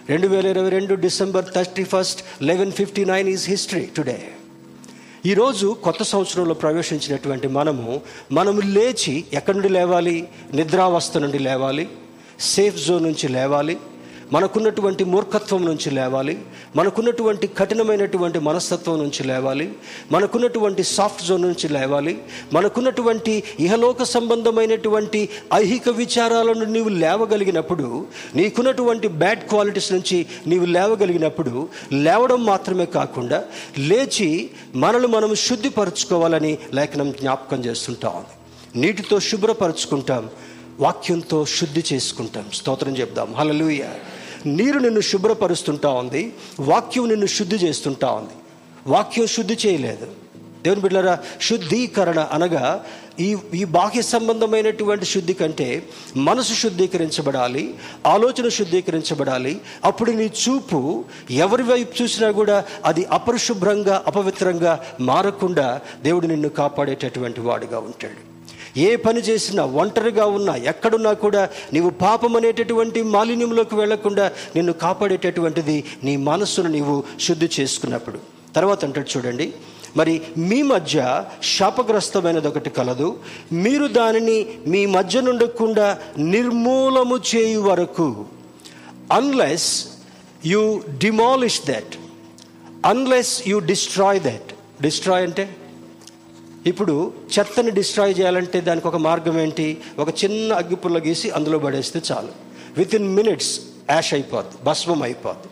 రెండు వేల ఇరవై రెండు December thirty first eleven fifty nine is history today ఈరోజు కొత్త సంవత్సరంలో ప్రవేశించినటువంటి మనము మనము లేచి ఎక్కడి నుండి లేవాలి? నిద్రావస్థ నుండి లేవాలి? సేఫ్ జోన్ నుంచి లేవాలి? మనకున్నటువంటి మూర్ఖత్వం నుంచి లేవాలి మనకున్నటువంటి కఠినమైనటువంటి మనస్తత్వం నుంచి లేవాలి మనకున్నటువంటి సాఫ్ట్ జోన్ నుంచి లేవాలి మనకున్నటువంటి ఇహలోక సంబంధమైనటువంటి ఐహిక విచారాలను నీవు లేవగలిగినప్పుడు నీకున్నటువంటి బ్యాడ్ క్వాలిటీస్ నుంచి నీవు లేవగలిగినప్పుడు లేవడం మాత్రమే కాకుండా లేచి మనల్ని మనం శుద్ధిపరచుకోవాలని లేఖనం జ్ఞాపకం చేస్తుంటాం నీటితో శుభ్రపరచుకుంటాం వాక్యంతో శుద్ధి చేసుకుంటాం. స్తోత్రం చెప్దాం. హలలుయ నీరు నిన్ను శుభ్రపరుస్తుంటా ఉంది వాక్యం నిన్ను శుద్ధి చేస్తుంటా ఉంది. వాక్యం శుద్ధి చేయలేదు. దేవుని బిడ్డరా శుద్ధీకరణ అనగా ఈ ఈ బాహ్య సంబంధమైనటువంటి శుద్ధి కంటే మనసు శుద్ధీకరించబడాలి ఆలోచన శుద్ధీకరించబడాలి. అప్పుడు నీ చూపు ఎవరి వైపు చూసినా కూడా అది అపరిశుభ్రంగా అపవిత్రంగా మారకుండా దేవుడు నిన్ను కాపాడేటటువంటి వాడిగా ఉంటాడు. ఏ పని చేసినా ఒంటరిగా ఉన్నా ఎక్కడున్నా కూడా నీవు పాపం అనేటటువంటి మాలిన్యంలోకి వెళ్ళకుండా నిన్ను కాపాడేటటువంటిది నీ మనస్సును నీవు శుద్ధి చేసుకున్నప్పుడు. తర్వాత అంటాడు చూడండి మరి మీ మధ్య శాపగ్రస్తమైనది ఒకటి కలదు. మీరు దానిని మీ మధ్య నుండకుండా నిర్మూలము చేయు వరకు. Unless you demolish that unless you destroy that destroy అంటే? ఇప్పుడు చెత్తని డిస్ట్రాయ్ చేయాలంటే దానికి ఒక మార్గం ఏంటి? ఒక చిన్న అగ్గిపుల్ల గీసి అందులో పడేస్తే చాలు. విత్ ఇన్ మినిట్స్ యాష్ అయిపోద్ది భస్మం అయిపోద్ది.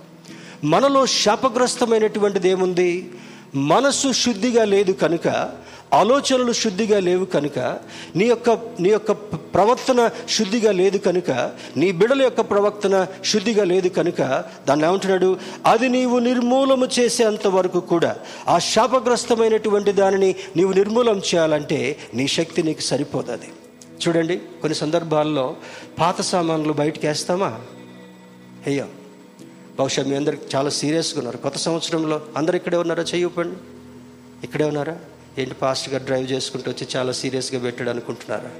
మనలో శాపగ్రస్తమైనటువంటిది ఏముంది? మనసు శుద్ధిగా లేదు కనుక ఆలోచనలు శుద్ధిగా లేవు కనుక నీ యొక్క నీ యొక్క ప్రవర్తన శుద్ధిగా లేదు కనుక నీ బిడల యొక్క ప్రవర్తన శుద్ధిగా లేదు కనుక దాన్ని ఏమంటున్నాడు? అది నీవు నిర్మూలము చేసేంత వరకు కూడా ఆ శాపగ్రస్తమైనటువంటి దానిని నీవు నిర్మూలం చేయాలంటే నీ శక్తి నీకు సరిపోతుంది చూడండి కొన్ని సందర్భాల్లో పాత సామాన్లు బయటకు వేస్తామా? అయ్యో బహుశా మీ అందరికి చాలా సీరియస్గా ఉన్నారు. కొత్త సంవత్సరంలో అందరు ఇక్కడే ఉన్నారా? చెయ్యపండి ఇక్కడే ఉన్నారా? ఏంటి ఫాస్ట్గా డ్రైవ్ చేసుకుంటూ వచ్చి చాలా సీరియస్గా పెట్టాడు అనుకుంటున్నారా?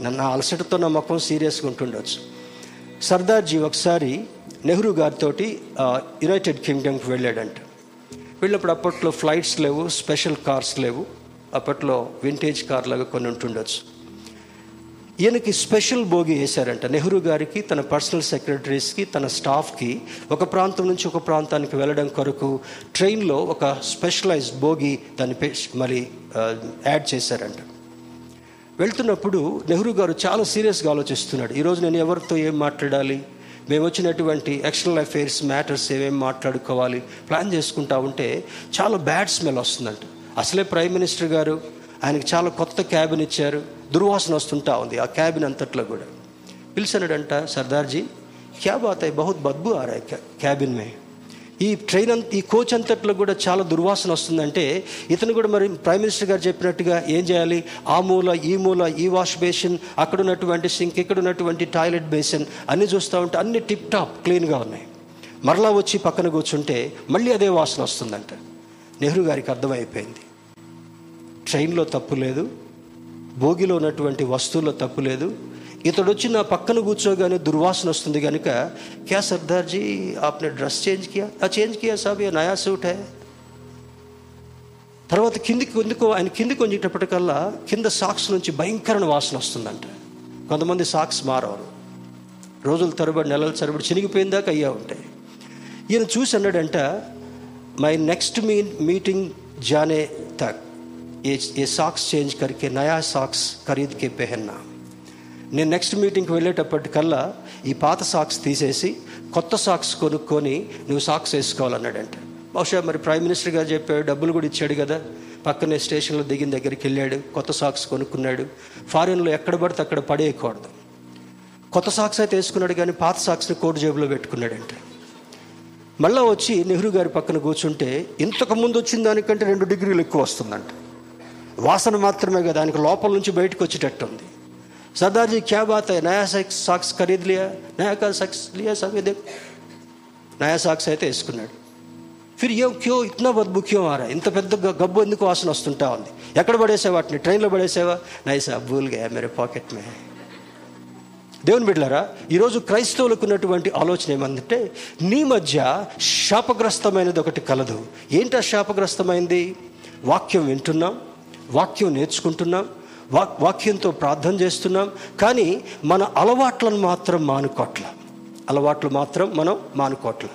నన్ను అలసటతో నా ముఖం సీరియస్గా ఉంటుండొచ్చు. సర్దార్జీ ఒకసారి నెహ్రూ గారితో యునైటెడ్ కింగ్డమ్కి వెళ్ళాడంట. వెళ్ళినప్పుడు అప్పట్లో ఫ్లైట్స్ లేవు స్పెషల్ కార్స్ లేవు. అప్పట్లో వింటేజ్ కార్ లాగా కొన్ని ఉంటుండొచ్చు. ఈయనకి స్పెషల్ భోగి వేశారంట. నెహ్రూ గారికి తన పర్సనల్ సెక్రటరీస్కి తన స్టాఫ్కి ఒక ప్రాంతం నుంచి ఒక ప్రాంతానికి వెళ్ళడం కొరకు ట్రైన్లో ఒక స్పెషలైజ్డ్ భోగి దాన్ని మరి యాడ్ చేశారంట. వెళ్తున్నప్పుడు నెహ్రూ గారు చాలా సీరియస్గా ఆలోచిస్తున్నాడు. ఈరోజు నేను ఎవరితో ఏం మాట్లాడాలి? మేము వచ్చినటువంటి ఎక్స్టర్నల్ అఫైర్స్ మ్యాటర్స్ ఏమేమి మాట్లాడుకోవాలి? ప్లాన్ చేసుకుంటా ఉంటే చాలా బ్యాడ్ స్మెల్ వస్తుందంట. అసలే ప్రైమ్ మినిస్టర్ గారు ఆయనకి చాలా కొత్త క్యాబిన్ ఇచ్చారు. దుర్వాసన వస్తుంటా ఉంది ఆ క్యాబిన్ అంతట్లో కూడా. పిలిచినాడంట సర్దార్జీ క్యా బాత్ అయ్యి బహుత్ బద్బు ఆ క్యాబిన్ మే. ఈ ట్రైన్ అంత ఈ కోచ్ అంతట్లో కూడా చాలా దుర్వాసన వస్తుందంటే ఇతను కూడా మరి ప్రైమ్ మినిస్టర్ గారు చెప్పినట్టుగా ఏం చేయాలి? ఆ మూల ఈ మూల ఈ వాష్ బేసిన్ అక్కడ ఉన్నటువంటి సింక్ ఇక్కడ ఉన్నటువంటి టాయిలెట్ బేసిన్ అన్నీ చూస్తూ ఉంటే అన్ని టిప్ టాప్ క్లీన్గా ఉన్నాయి. మరలా వచ్చి పక్కన కూర్చుంటే మళ్ళీ అదే వాసన వస్తుందంట. నెహ్రూ గారికి అర్థమైపోయింది. ట్రైన్లో తప్పు లేదు. భోగిలో ఉన్నటువంటి వస్తువుల్లో తప్పు లేదు. ఇతడు వచ్చి నా పక్కన కూర్చోగానే దుర్వాసన వస్తుంది కనుక క్యా సర్దార్జీ ఆప్నే డ్రెస్ చేంజ్ కియా? ఆ చేంజ్ కియా సాబ్ ఏ నయా సూట్ హే? తర్వాత కిందికి ఎందుకు ఆయన కిందికి వంచేటప్పటికల్లా కింద సాక్స్ నుంచి భయంకరమైన వాసన వస్తుందంట. కొంతమంది సాక్స్ మారవరు రోజుల తరబడి నెలల తరబడి చినిగిపోయిన దాకా అయ్యా ఉంటాయి. ఈయన చూసి అన్నాడంట మై నెక్స్ట్ మీ మీటింగ్ జానే తక్. ఏ ఏ సాక్స్ చేంజ్ కరికే నయా సాక్స్ ఖరీద్ కే పెహన్నా నేను నెక్స్ట్ మీటింగ్కి వెళ్ళేటప్పటికల్లా ఈ పాత సాక్స్ తీసేసి కొత్త సాక్స్ కొనుక్కొని నువ్వు సాక్స్ వేసుకోవాలన్నాడంట. బహుశా మరి ప్రైమ్ మినిస్టర్ గారు చెప్పాడు డబ్బులు కూడా ఇచ్చాడు కదా. పక్కనే స్టేషన్లో దిగిన దగ్గరికి వెళ్ళాడు కొత్త సాక్స్ కొనుక్కున్నాడు. ఫారిన్లో ఎక్కడ పడితే అక్కడ పడేయకూడదు. కొత్త సాక్స్ అయితే వేసుకున్నాడు కానీ పాత సాక్స్ని కోటు జేబులో పెట్టుకున్నాడంట. మళ్ళీ వచ్చి నెహ్రూ గారి పక్కన కూర్చుంటే ఇంతకు ముందు వచ్చిన దానికంటే రెండు డిగ్రీలు ఎక్కువ వస్తుందంట. వాసన మాత్రమే కదా దానికి లోపల నుంచి బయటకు వచ్చేటట్టు ఉంది. సర్దార్జీ క్యా బాత్ నయా సాక్స్ సాక్స్ ఖరీద్ లియా? సాక్స్ లియా సగదే నయా సాక్స్ అయితే వేసుకున్నాడు. ఫిర్ ఏ క్యో ఇంత బద్బు క్యో ఆరా ఇంత పెద్ద గబ్బు ఎందుకు వాసన వస్తుంటా ఉంది? ఎక్కడ పడేసే వాటిని? ట్రైన్లో పడేసేవా? నైసా బూల్గా మేరే పాకెట్ మే దేవుని బిడ్డలారా ఈరోజు క్రైస్తవులకు ఉన్నటువంటి ఆలోచన ఏమంటే నీ మధ్య శాపగ్రస్తమైనది ఒకటి కలదు. ఏంటా శాపగ్రస్తమైంది? వాక్యం వింటున్నాం. వాక్యం నేర్చుకుంటున్నాం వాక్ వాక్యంతో ప్రార్థన చేస్తున్నాం కానీ మన అలవాట్లను మాత్రం మానుకోట్ల. అలవాట్లు మాత్రం మనం మానుకోట్ల.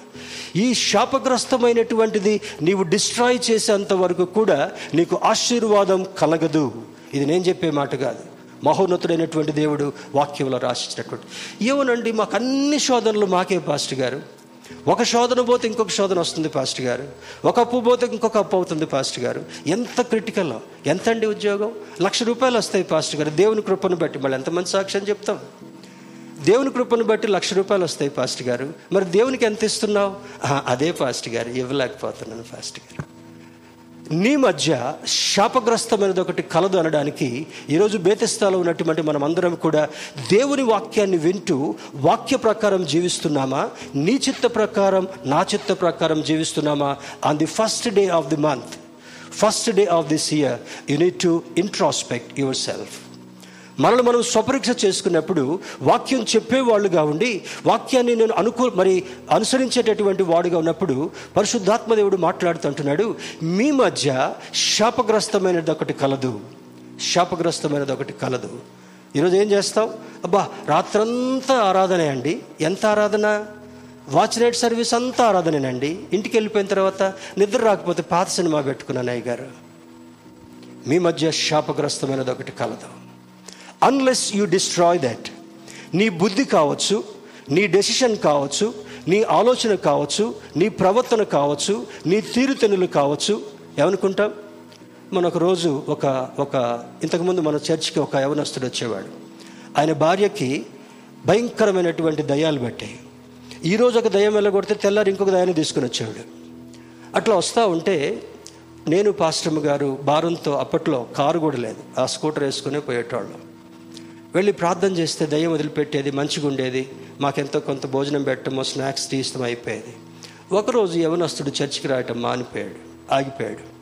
ఈ శాపగ్రస్తమైనటువంటిది నీవు డిస్ట్రాయ్ చేసేంత వరకు కూడా నీకు ఆశీర్వాదం కలగదు. ఇది నేను చెప్పే మాట కాదు. మహోన్నతుడైనటువంటి దేవుడు వాక్యంలో రాసిచ్చినటువంటి ఏమోనండి మాకు అన్ని శోధనలు మాకే పాస్టర్ గారు. ఒక శోధన పోతే ఇంకొక శోధన వస్తుంది పాస్ట్ గారు. ఒక అప్పు పోతే ఇంకొక అప్పు అవుతుంది పాస్ట్ గారు. ఎంత క్రిటికల్ ఎంత అండి ఉద్యోగం? లక్ష రూపాయలు వస్తాయి పాస్ట్ గారు. దేవుని కృపను బట్టి మళ్ళీ ఎంతమంది సాక్ష్యం చెప్తాం? దేవుని కృపను బట్టి లక్ష రూపాయలు వస్తాయి పాస్ట్ గారు. మరి దేవునికి ఎంత ఇస్తున్నావు? అదే పాస్ట్ గారు. ఇవ్వలేకపోతున్నాను పాస్ట్ గారు. నీ మధ్య శాపగ్రస్తమైనది ఒకటి కలదు అనడానికి ఈరోజు బేతస్థాలో ఉన్నటువంటి మనం అందరం కూడా దేవుని వాక్యాన్ని వింటూ వాక్య ప్రకారం జీవిస్తున్నామా? నీ చిత్త ప్రకారం నా చిత్త ప్రకారం జీవిస్తున్నామా? On the first day of the month first day of this year you need to introspect your self మనల్ని మనం స్వపరీక్ష చేసుకున్నప్పుడు వాక్యం చెప్పేవాళ్ళుగా ఉండి వాక్యాన్ని నేను అనుకూ మరి అనుసరించేటటువంటి వాడుగా ఉన్నప్పుడు పరిశుద్ధాత్మదేవుడు మాట్లాడుతుంటున్నాడు మీ మధ్య శాపగ్రస్తమైనది ఒకటి కలదు. శాపగ్రస్తమైనది ఒకటి కలదు. ఈరోజు ఏం చేస్తావు? అబ్బా రాత్రంతా ఆరాధనే అండి. ఎంత ఆరాధన? వాచ్ నైట్ సర్వీస్ అంతా ఆరాధనేనండి ఇంటికి వెళ్ళిపోయిన తర్వాత నిద్ర రాకపోతే పాత సినిమా పెట్టుకున్నాను అయ్య గారు మీ మధ్య శాపగ్రస్తమైనది ఒకటి కలదు. అన్లెస్ యూ డిస్ట్రాయ్ దట్ నీ బుద్ధి కావచ్చు నీ డెసిషన్ కావచ్చు నీ ఆలోచన కావచ్చు నీ ప్రవర్తన కావచ్చు నీ తీరుతెన్నులు కావచ్చు. ఏమనుకుంటాం? మన ఒక రోజు ఒక ఒక ఇంతకుముందు మన చర్చికి ఒక యవనస్తుడు వచ్చేవాడు. ఆయన భార్యకి భయంకరమైనటువంటి దయాలు పట్టాయి. ఈరోజు ఒక దయ్యం వెళ్ళగొడితే తెల్లారి ఇంకొక దయాన్ని తీసుకుని వచ్చేవాడు. అట్లా వస్తూ ఉంటే నేను పాస్టమ్ గారు భారంతో అప్పట్లో కారు కూడా లేదు. ఆ స్కూటర్ వేసుకునే పోయేటోళ్ళం. వెళ్ళి ప్రార్థన చేస్తే దయ్యం వదిలిపెట్టేది మంచిగా ఉండేది. మాకెంతో కొంత భోజనం పెట్టడమో స్నాక్స్ తీస్తాం అయిపోయేది. ఒకరోజు యవనస్తుడు చర్చికి రావటం మానిపోయాడు ఆగిపోయాడు.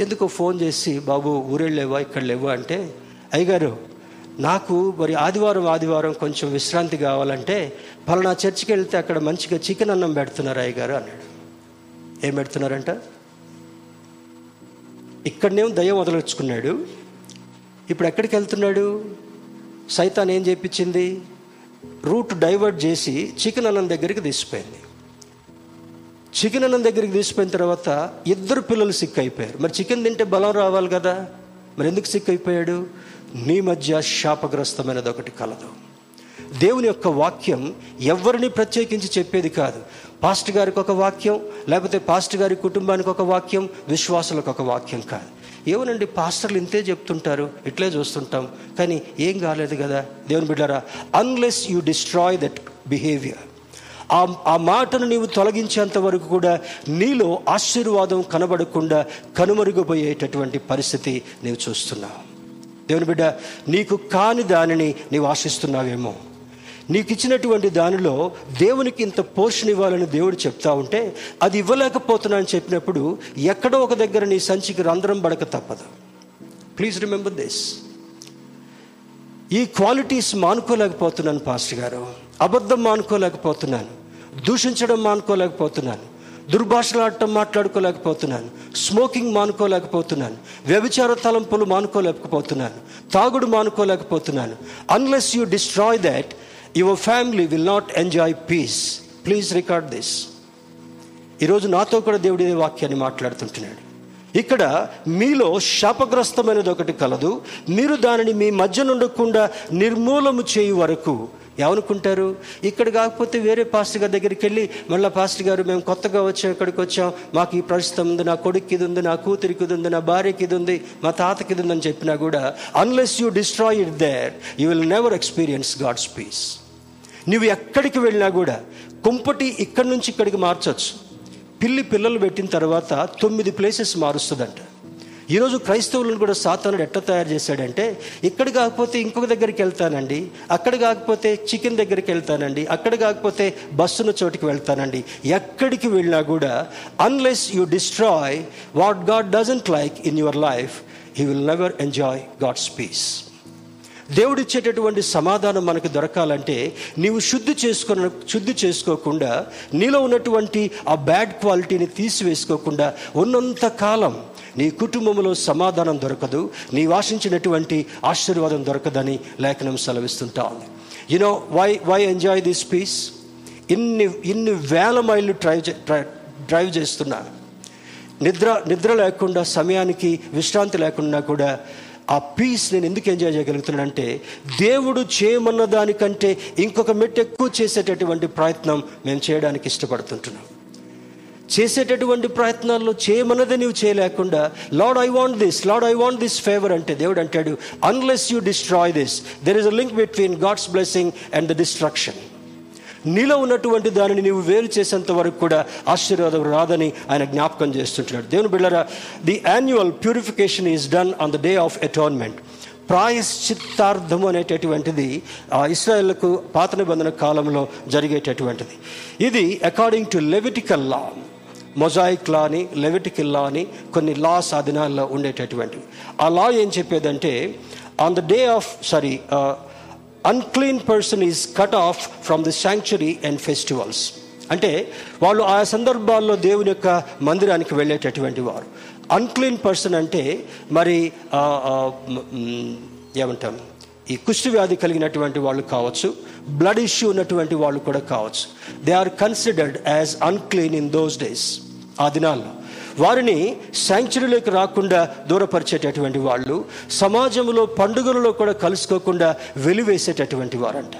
ఎందుకో ఫోన్ చేసి బాబు ఊరెళ్ళేవా ఇక్కడ లేవా? అంటే అయ్యగారు నాకు మరి ఆదివారం ఆదివారం కొంచెం విశ్రాంతి కావాలంటే పలానా చర్చికి వెళ్తే అక్కడ మంచిగా చికెన్ అన్నం పెడుతున్నారు అయ్యగారు అన్నాడు. ఏం పెడుతున్నారంట? ఇక్కడనేమో దయ్యం వదలొచ్చుకున్నాడు ఇప్పుడు ఎక్కడికి వెళ్తున్నాడు? సైతాన్ ఏం చేపించింది? రూట్ డైవర్ట్ చేసి చికెన్ అన్నం దగ్గరికి తీసిపోయింది చికెన్ అన్నం దగ్గరికి తీసిపోయిన తర్వాత ఇద్దరు పిల్లలు సిక్ అయిపోయారు మరి చికెన్ తింటే బలం రావాలి కదా? మరి ఎందుకు సిక్ అయిపోయాడు నీ మధ్య శాపగ్రస్తమైనది ఒకటి కలదు. దేవుని యొక్క వాక్యం ఎవరిని ప్రత్యేకించి చెప్పేది కాదు. పాస్ట్ గారికి ఒక వాక్యం లేకపోతే పాస్ట్ గారి కుటుంబానికి ఒక వాక్యం విశ్వాసులకు ఒక వాక్యం కాదు. ఏమనండి పాస్టర్లు ఇంతే చెప్తుంటారు ఇట్లే చూస్తుంటాం. కానీ ఏం కాలేదు కదా? దేవుని బిడ్డారా unless you destroy that behaviour ఆ ఆ మాటను నీవు తొలగించేంత వరకు కూడా నీలో ఆశీర్వాదం కనబడకుండా కనుమరుగపోయేటటువంటి పరిస్థితి నీవు చూస్తున్నావు. దేవుని బిడ్డ నీకు కాని దానిని నీవు ఆశిస్తున్నావేమో. నీకు ఇచ్చినటువంటి దానిలో దేవునికి ఇంత పోషణ ఇవ్వాలని దేవుడు చెప్తా ఉంటే అది ఇవ్వలేకపోతున్నా అని చెప్పినప్పుడు ఎక్కడో ఒక దగ్గర నీ సంచికి రంధ్రం పడక తప్పదు. ప్లీజ్ రిమెంబర్ దిస్ ఈ క్వాలిటీస్ మానుకోలేకపోతున్నాను పాస్టర్ గారు. అబద్ధం మానుకోలేకపోతున్నాను. దూషించడం మానుకోలేకపోతున్నాను. దుర్భాషలాడటం మాట్లాడుకోలేకపోతున్నాను. స్మోకింగ్ మానుకోలేకపోతున్నాను. వ్యభిచార తలంపులు మానుకోలేకపోతున్నాను. తాగుడు మానుకోలేకపోతున్నాను. Unless you destroy that your family will not enjoy peace please record this ఈరోజు నాతో కూడా దేవుడి ఇదే వాక్యాన్ని మాట్లాడుతుంటున్నాడు. ఇక్కడ మీలో శాపగ్రస్తమైనది ఒకటి కలదు. మీరు దానిని మీ మధ్య నుండకుండా నిర్మూలము చేయు వరకు ఏమనుకుంటారు? ఇక్కడ కాకపోతే వేరే పాస్టర్ గారి దగ్గరికి వెళ్ళి మళ్ళీ పాస్టర్ గారు మేము కొత్తగా వచ్చాం ఇక్కడికి వచ్చాం. మాకు ఈ ప్రస్తుతం ఉంది. నా కొడుక్కి ఇది ఉంది నా కూతురికి ఇది ఉంది నా భార్యకి ఇది ఉంది మా తాతకి ఇది ఉందని చెప్పినా కూడా unless you destroy it there you will never experience God's peace నువ్వు ఎక్కడికి వెళ్ళినా కూడా కుంపటి ఇక్కడి నుంచి ఇక్కడికి మార్చొచ్చు. పిల్లి పిల్లలు పెట్టిన తర్వాత తొమ్మిది ప్లేసెస్ మారుస్తుందంట. ఈరోజు క్రైస్తవులను కూడా సాతానుడు ఎట్ట తయారు చేశాడంటే ఇక్కడ కాకపోతే ఇంకొక దగ్గరికి వెళ్తానండి అక్కడ కాకపోతే చికెన్ దగ్గరికి వెళ్తానండి అక్కడ కాకపోతే బస్సున్న చోటికి వెళ్తానండి. ఎక్కడికి వెళ్ళినా కూడా unless you destroy what God doesn't like in your life he will never enjoy God's peace దేవుడిచ్చేటటువంటి సమాధానం మనకు దొరకాలంటే నీవు శుద్ధి చేసుకున్న శుద్ధి చేసుకోకుండా నీలో ఉన్నటువంటి ఆ బ్యాడ్ క్వాలిటీని తీసివేసుకోకుండా ఉన్నంత కాలం నీ కుటుంబంలో సమాధానం దొరకదు నీ ఆశించినటువంటి ఆశీర్వాదం దొరకదని లేఖనం సెలవిస్తుంటా ఉంది. You know why why enjoy this peace ఇన్ని ఇన్ని వేల మైళ్ళు డ్రైవ్ డ్రైవ్ చేస్తున్నా. నిద్ర నిద్ర లేకుండా సమయానికి విశ్రాంతి లేకుండా కూడా ఆ పీస్ నేను ఎందుకు ఎంజాయ్ చేయగలుగుతున్నానంటే దేవుడు చేయమన్న దానికంటే ఇంకొక మెట్టు ఎక్కువ చేసేటటువంటి ప్రయత్నం మేము చేయడానికి ఇష్టపడుతుంటున్నాం. చేసేటటువంటి ప్రయత్నాల్లో చేయమన్నది నీవు చేయలేకుండా Lord I want this Lord I want this favour అంటే దేవుడు అంటాడు unless you destroy this there is a link between God's blessing and the destruction నీలో ఉన్నటువంటి దానిని నీవు వేరు చేసేంత వరకు కూడా ఆశీర్వాదం రాదని ఆయన జ్ఞాపకం చేస్తుంటున్నాడు. దేవుని బిళ్ళరా the annual purification is done on the day of atonement ప్రాయశ్చిత్తార్థం అనేటటువంటిది ఆ ఇస్రాయళ్ళకు పాత నిబంధన కాలంలో జరిగేటటువంటిది. ఇది according to Levitical law Mosaic law అని లెవిటికల్ లా అని కొన్ని లాస్ ఆ ఉండేటటువంటివి. ఆ లా ఏం చెప్పేదంటే on the day of sorry unclean person is cut off from the sanctuary and festivals అంటే వాళ్ళు ఆ సందర్భాల్లో దేవుని యొక్క మందిరానికి వెళ్ళేటటువంటి వారు. అన్క్లీన్ పర్సన్ అంటే మరి ఏమంటాం? ఈ కుష్టి వ్యాధి కలిగినటువంటి వాళ్ళు కావచ్చు బ్లడ్ ఇష్యూ ఉన్నటువంటి వాళ్ళు కూడా కావచ్చు. They are considered as unclean in those days ఆ దినాల్లో. వారిని శాంక్చురీలోకి రాకుండా దూరపరిచేటటువంటి వాళ్ళు సమాజంలో పండుగలలో కూడా కలుసుకోకుండా వెలివేసేటటువంటి వారంట.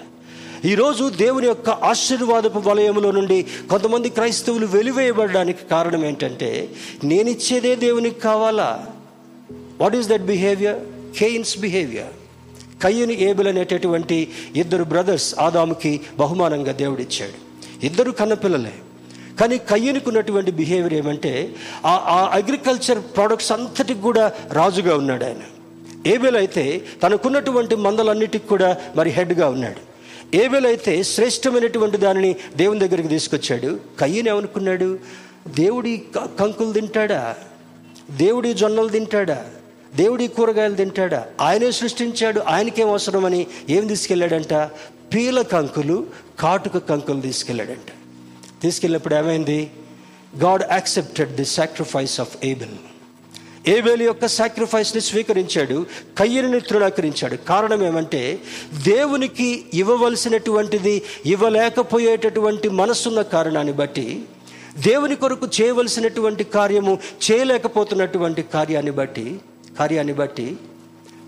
ఈరోజు దేవుని యొక్క ఆశీర్వాదపు వలయంలో నుండి కొంతమంది క్రైస్తవులు వెలివేయబడడానికి కారణం ఏంటంటే నేను ఇచ్చేదే దేవునికి కావాలా? What is that behaviour Cain's behaviour కయ్యని Abel అనేటటువంటి ఇద్దరు బ్రదర్స్ ఆదాముకి బహుమానంగా దేవుడిచ్చాడు. ఇద్దరు కన్నపిల్లలే. కానీ కయ్యనుకున్నటువంటి బిహేవియర్ ఏమంటే ఆ ఆ అగ్రికల్చర్ ప్రోడక్ట్స్ అంతటికి కూడా రాజుగా ఉన్నాడు ఆయన. ఏబెల్ అయితే తనకున్నటువంటి మందలన్నిటికి కూడా మరి హెడ్గా ఉన్నాడు. ఏబెల్ అయితే శ్రేష్టమైనటువంటి దానిని దేవుని దగ్గరికి తీసుకొచ్చాడు. కయ్యని ఏమనుకున్నాడు? దేవుడి కంకులు తింటాడా? దేవుడి జొన్నలు తింటాడా? దేవుడి కూరగాయలు తింటాడా? ఆయనే సృష్టించాడు ఆయనకేం అవసరమని ఏం తీసుకెళ్ళాడంట? పీల కంకులు కాటుక కంకులు తీసుకెళ్ళాడంట. తీసుకెళ్ళినప్పుడు ఏమైంది? God accepted the sacrifice of Abel Abel యొక్క సాక్రిఫైస్ని స్వీకరించాడు కయ్యని తృణీకరించాడు. కారణం ఏమంటే దేవునికి ఇవ్వవలసినటువంటిది ఇవ్వలేకపోయేటటువంటి మనసున్న కారణాన్ని బట్టి దేవుని కొరకు చేయవలసినటువంటి కార్యము చేయలేకపోతున్నటువంటి కార్యాన్ని బట్టి కార్యాన్ని బట్టి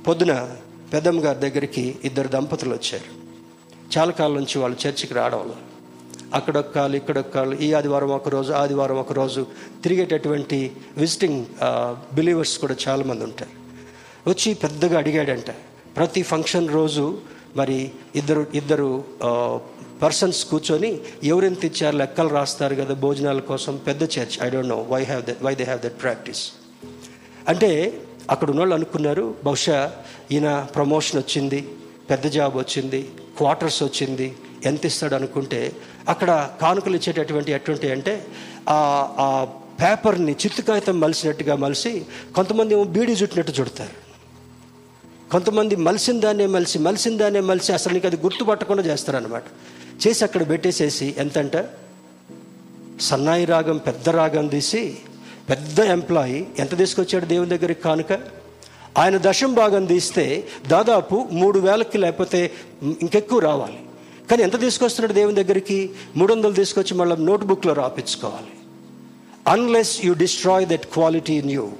పొద్దున పెద్దమ్మ గారి దగ్గరికి ఇద్దరు దంపతులు వచ్చారు. చాలా కాలం నుంచి వాళ్ళు చర్చికి రావడం అక్కడొక్క కాలు ఇక్కడొక్క కాలు ఈ ఆదివారం ఒక రోజు ఆదివారం ఒక రోజు తిరిగేటటువంటి విజిటింగ్ బిలీవర్స్ కూడా చాలామంది ఉంటారు. వచ్చి పెద్దగా అడిగాడంట ప్రతి ఫంక్షన్ రోజు మరి ఇద్దరు ఇద్దరు పర్సన్స్ కూర్చొని ఎవరెంత ఇచ్చారు లెక్కలు రాస్తారు కదా భోజనాల కోసం పెద్ద church I don't know why have that why they have that practice అంటే అక్కడ ఉన్నోళ్ళు అనుకున్నారు బహుశా ఈయన ప్రమోషన్ వచ్చింది పెద్ద జాబ్ వచ్చింది క్వార్టర్స్ వచ్చింది ఎంత ఇస్తాడు అనుకుంటే అక్కడ కానుకలు ఇచ్చేటటువంటి ఎటువంటి అంటే ఆ ఆ పేపర్ని చిత్తు కాగితం మలిసినట్టుగా మలిసి కొంతమంది ఏమో బీడీ చుట్టినట్టు చుడతారు. కొంతమంది మలిసిన దాన్నే మలిసి మలిసిన దాన్నే మలిసి అసలు నీకు అది గుర్తుపట్టకుండా చేస్తారనమాట చేసి అక్కడ పెట్టేసేసి ఎంతంట? సన్నాయి రాగం పెద్ద రాగం తీసి పెద్ద ఎంప్లాయీ ఎంత తీసుకొచ్చాడు దేవుని దగ్గరికి కానుక? ఆయన దశం భాగం తీస్తే దాదాపు మూడు వేలకి లేకపోతే ఇంకెక్కువ రావాలి. కానీ ఎంత తీసుకొస్తున్నాడు దేవుని దగ్గరికి? మూడు వందలు తీసుకొచ్చి మళ్ళీ నోట్బుక్లో రాపించుకోవాలి. Unless you destroy that quality in you